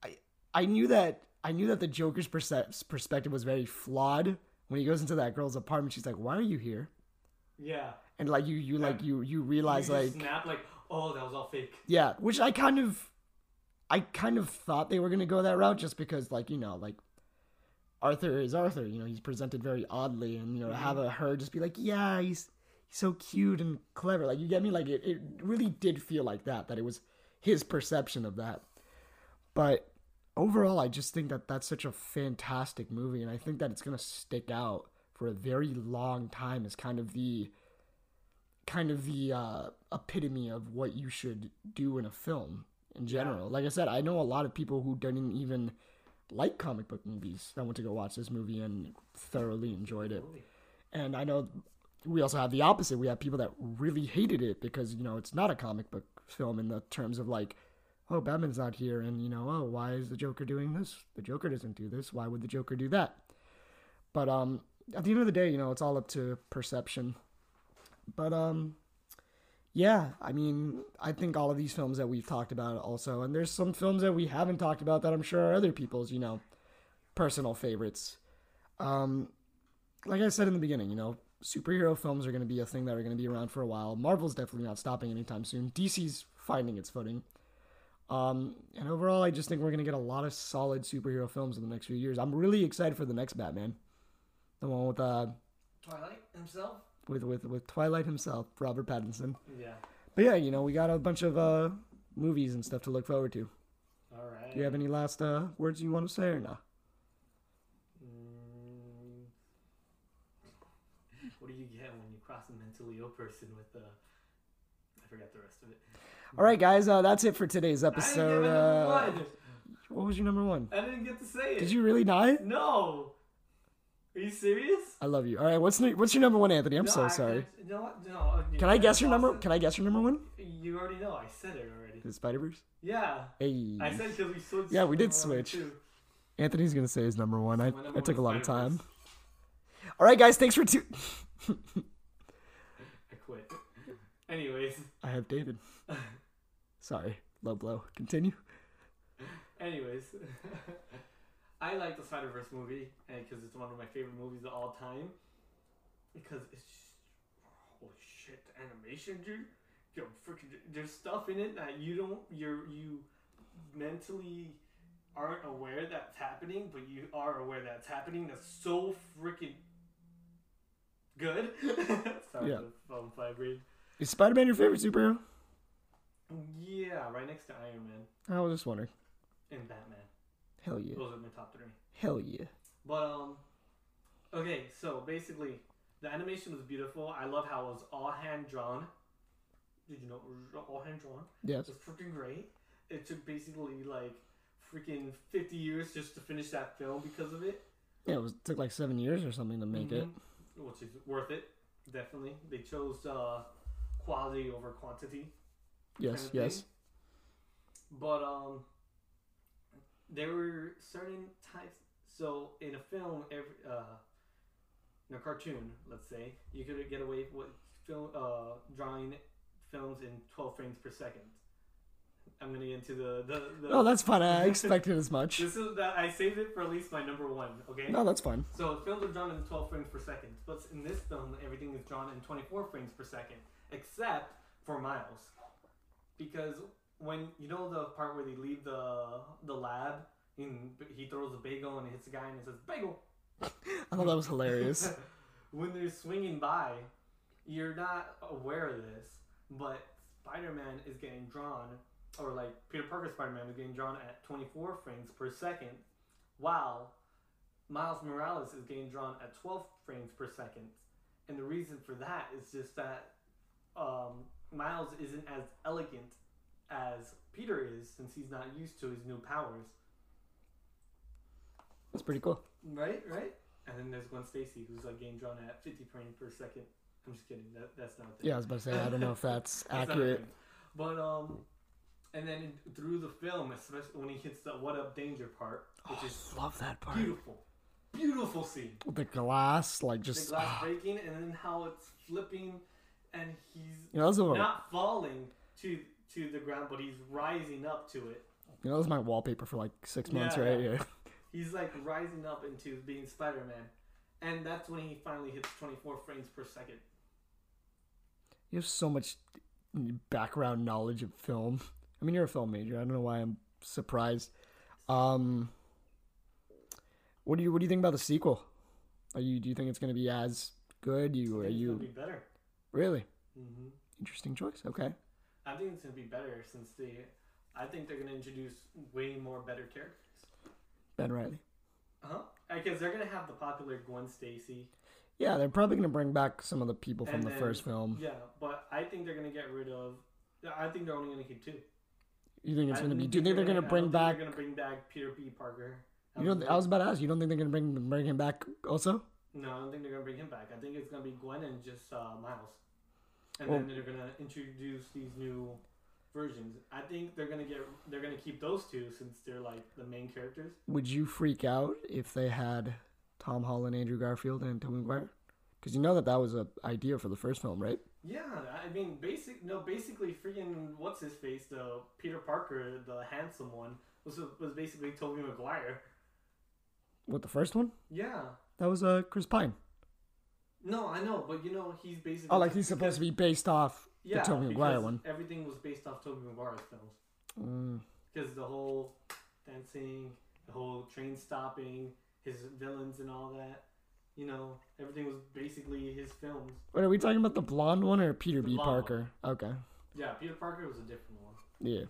I I knew that I knew that the Joker's perce- perspective was very flawed when he goes into that girl's apartment. She's like, "Why are you here?" Yeah. And like you, you like you you realize you like snap like oh that was all fake. yeah, which I kind of, I kind of thought they were gonna go that route just because, like you know, like Arthur is Arthur. You know, he's presented very oddly, and you know, to have mm-hmm. a her just be like, yeah, he's he's so cute and clever. Like you get me? Like it, it really did feel like that. That it was his perception of that. But overall, I just think that that's such a fantastic movie, and I think that it's gonna stick out for a very long time as kind of the kind of the uh, epitome of what you should do in a film in general. Like I said, I know a lot of people who didn't even like comic book movies that went to go watch this movie and thoroughly enjoyed it. And I know we also have the opposite. We have people that really hated it because you know it's not a comic book film in the terms of like, oh, Batman's not here, and you know, oh, why is the Joker doing this? The Joker doesn't do this. Why would the Joker do that? But um, at the end of the day, you know, it's all up to perception. But um, yeah, I mean, I think all of these films that we've talked about also, and there's some films that we haven't talked about that I'm sure are other people's, you know, personal favorites. Um, like I said in the beginning, you know, superhero films are going to be a thing that are going to be around for a while. Marvel's definitely not stopping anytime soon. DC's finding its footing. Um, and overall, I just think we're going to get a lot of solid superhero films in the next few years. I'm really excited for the next Batman, the one with uh, Twilight himself. With with with Twilight himself, Robert Pattinson. Yeah. But yeah, you know, we got a bunch of uh movies and stuff to look forward to. All right. Do you have any last uh words you want to say or not? Mm, *laughs* what do you get when you cross a mentally ill person with uh? I forgot the rest of it. All right, guys, uh, that's it for today's I didn't episode. get my number Uh, one. what was your number one? I didn't get to say it. Did you really die? No. Are you serious? I love you. All right, what's what's your number one, Anthony? I'm No, so I- sorry. No. uh, Can I guess your number? Can I guess your number one? You already know. I said it already. The Spider Verse. Yeah. Hey, I said because we switched. Yeah, we did from one to switch. two. Anthony's gonna say his number one. I, number I one took a lot of time. All right, guys, thanks for tu- *laughs* I quit. Anyways. I have David. *laughs* Sorry, low blow. Continue. Anyways, *laughs* I like the Spider Verse movie because it's one of my favorite movies of all time. Because it's just, holy shit, the animation, dude. Yo, freaking, there's stuff in it that you don't, you're you mentally aren't aware that's happening, but you are aware that's happening. That's so freaking good. *laughs* Sorry, Yeah. the phone vibrated. Is Spider Man your favorite superhero? Yeah, right next to Iron Man I was just wondering. and Batman. Hell yeah. Those are my top three. Hell yeah. But um, okay, so basically, the animation was beautiful. I love how it was all hand drawn. Did you know it was all hand drawn? Yes. It's was freaking great. It took basically like freaking fifty years just to finish that film because of it, Yeah, it was took like seven years or something to make it. Mhm. which is worth it. definitely. They chose uh, quality over quantity. Yes, kind of yes. thing. But um, there were certain types. So in a film, every uh, in a cartoon, let's say, you could get away with film uh, drawing films in 12 frames per second. I'm gonna get into the the. the Oh, that's fine. I *laughs* expected as much. This is that I saved it for at least my number one. Okay. No, that's fine. So films are drawn in 12 frames per second, but in this film, everything is drawn in 24 frames per second, except for Miles, because when you know the part where they leave the the lab and he throws a bagel and hits a guy and it says bagel. I thought *laughs* that was hilarious. *laughs* when they're swinging by, you're not aware of this, but Spider-Man is getting drawn, or like Peter Parker Spider-Man is getting drawn at 24 frames per second, while Miles Morales is getting drawn at 12 frames per second. And the reason for that is just that um, Miles isn't as elegant as Peter is since he's not used to his new powers. That's pretty cool. Right, right. And then there's Gwen Stacy, who's like getting drawn at 50 frames per second. I'm just kidding. That that's not thing. Yeah, I was about to say, I don't know if *laughs* that's accurate. But um, and then through the film, especially when he hits the "What Up Danger" part, which is Love that part. beautiful, beautiful scene. With the glass, like just The glass breaking, and then how it's flipping, and he's You know, not falling to to the ground, but he's rising up to it. you know, that was my wallpaper for like six months, Yeah, right? yeah. Yeah. *laughs* He's like rising up into being Spider Man, and that's when he finally hits 24 frames per second. You have so much background knowledge of film. I mean, you're a film major. I don't know why I'm surprised. Um, what do you What do you think about the sequel? Are you Do you think it's going to be as good? You I Are you be better. really hmm interesting choice? Okay. I think it's gonna be better since they. I think they're gonna introduce way more better characters. Ben Riley. Uh huh. Because they're gonna have the popular Gwen Stacy. Yeah, they're probably going to bring back some of the people from And the then- first film. Yeah, but I think they're gonna get rid of. I think they're only gonna keep two. You think it's I going to be? don't you think they're going to I bring back? They're gonna bring back Peter B. Parker. You don't. I was about to ask. You don't think they're going to bring bring him back also? No, I don't think they're gonna bring him back. I think it's gonna be Gwen and just uh, Miles, and Well- then they're gonna introduce these new versions. I think they're gonna get they're gonna keep those two since they're like the main characters. Would you freak out if they had Tom Holland, Andrew Garfield, and Tobey Maguire? Because you know that that was a idea for the first film, right? Yeah, I mean, basic no, basically, freaking what's his face, the Peter Parker, the handsome one, was was basically Tobey Maguire. What the first one? Yeah. That was uh Chris Pine. No, I know, but you know, he's basically. Oh, like he's supposed to be based off yeah, the Tobey Maguire one. Everything was based off Tobey Maguire's films. Mm, Because the whole dancing, the whole train stopping, his villains and all that, you know, everything was basically his films. wait, are we talking about the blonde one or Peter The B. Parker? Okay. Yeah, Peter Parker was a different one. Yeah.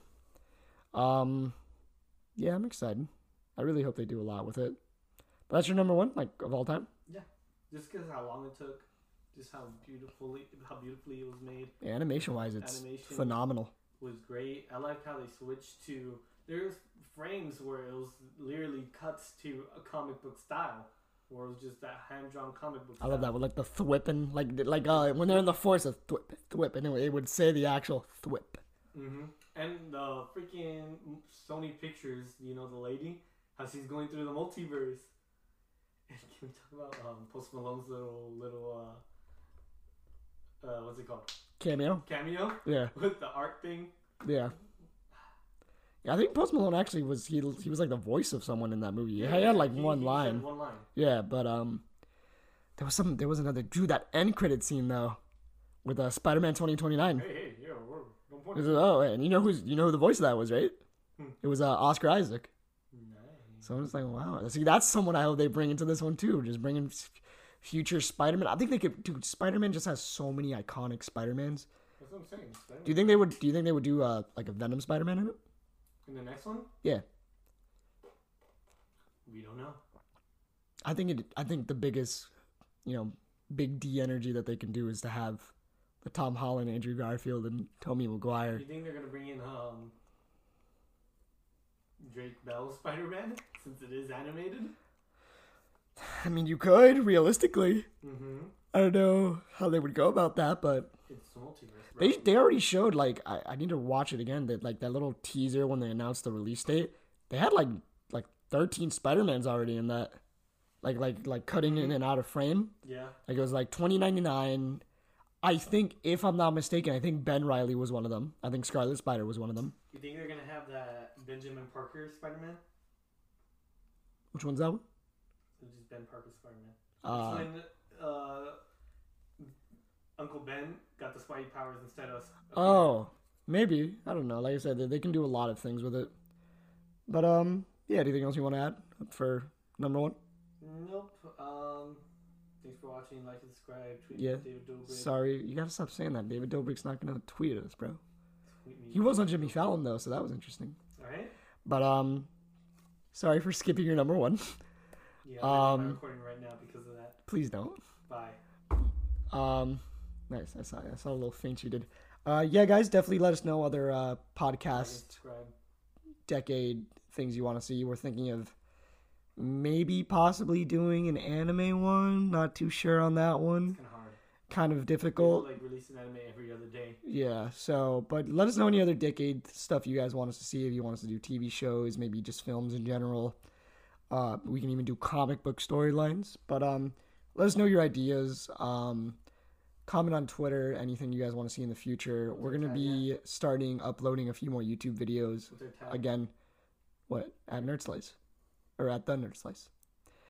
Um. Yeah, I'm excited. I really hope they do a lot with it. But that's your number one, like of all time. Just because how long it took, just how beautifully how beautifully it was made Animation wise, it's Animation. phenomenal. was great. I like how they switched to there's frames where it was literally cuts to a comic book style, where it was just that hand drawn comic book. I love that style. with like the thwipping, like like uh when they're in the force, of thwip thwip, and it would say the actual thwip. Mm-hmm. And the freaking Sony Pictures, you know, the lady, how she's going through the multiverse. And *laughs* can we talk about um, Post Malone's little little uh, uh, what's it called Cameo. cameo Yeah, *laughs* with the art thing? yeah. Yeah, I think Post Malone actually was he he was like the voice of someone in that movie. Yeah, he had like he- one he line. One line. Yeah, but um, there was some there was another dude that end credit scene though, with uh Spider Man twenty twenty nine. Hey, hey, yeah, we're, don't point. This is- Oh, and you know who's you know who the voice of that was, right? Hmm. It was uh, Oscar Isaac. So I'm just like, wow. See, that's someone I hope they bring into this one too. Just bringing future Spider-Man. I think they could. Dude, Spider-Man just has so many iconic Spider-Mans. That's what I'm saying. Do you think they would? Do you think they would do uh like a Venom Spider-Man in it? In the next one, Yeah, we don't know. I think it. I think the biggest, you know, big D energy that they can do is to have the Tom Holland, Andrew Garfield, and Tommy Maguire. You think they're gonna bring in um Drake Bell Spider Man since it is animated? I mean, you could realistically. Mm-hmm. I don't know how they would go about that, but It's multiverse. Bro. they they already showed like I, I need to watch it again. That like that little teaser when they announced the release date. They had like like thirteen Spider Mans already in that, like like like cutting in and out of frame. yeah. Like it was like twenty ninety nine. I think if I'm not mistaken, I think Ben Riley was one of them. I think Scarlet Spider was one of them. You think they're gonna have that Benjamin Parker Spider-Man? Which one's that one? It's just Ben Parker Spider-Man. Uh, it's when uh, Uncle Ben got the Spidey powers instead of. Oh, maybe. I don't know. Like I said, they, they can do a lot of things with it. But um, yeah. Anything else you want to add for number one? Nope. Um. Thanks for watching. Like and subscribe. Tweet Yeah. David Dobrik. Sorry, you gotta stop saying that. David Dobrik's not gonna tweet at us, bro. Tweet me. He was on Jimmy Fallon though, so that was interesting. All right. But um, sorry for skipping your number one. Yeah. I'm Um, recording right now because of that. Please don't. Bye. Um, nice. I saw. I saw a little feint you did. Uh, yeah, guys, definitely let us know other uh, podcast decade things you want to see. We're thinking of maybe possibly doing an anime one. Not too sure on that one. Kind of hard. Kind of difficult. like release an anime every other day. Yeah. So, but let us know any other decade stuff you guys want us to see. If you want us to do TV shows, maybe just films in general. Uh, we can even do comic book storylines. But um, let us know your ideas. Um, comment on Twitter anything you guys want to see in the future. We're gonna be starting uploading a few more YouTube videos What's again. What at Nerd Slice or at the Nerd Slice?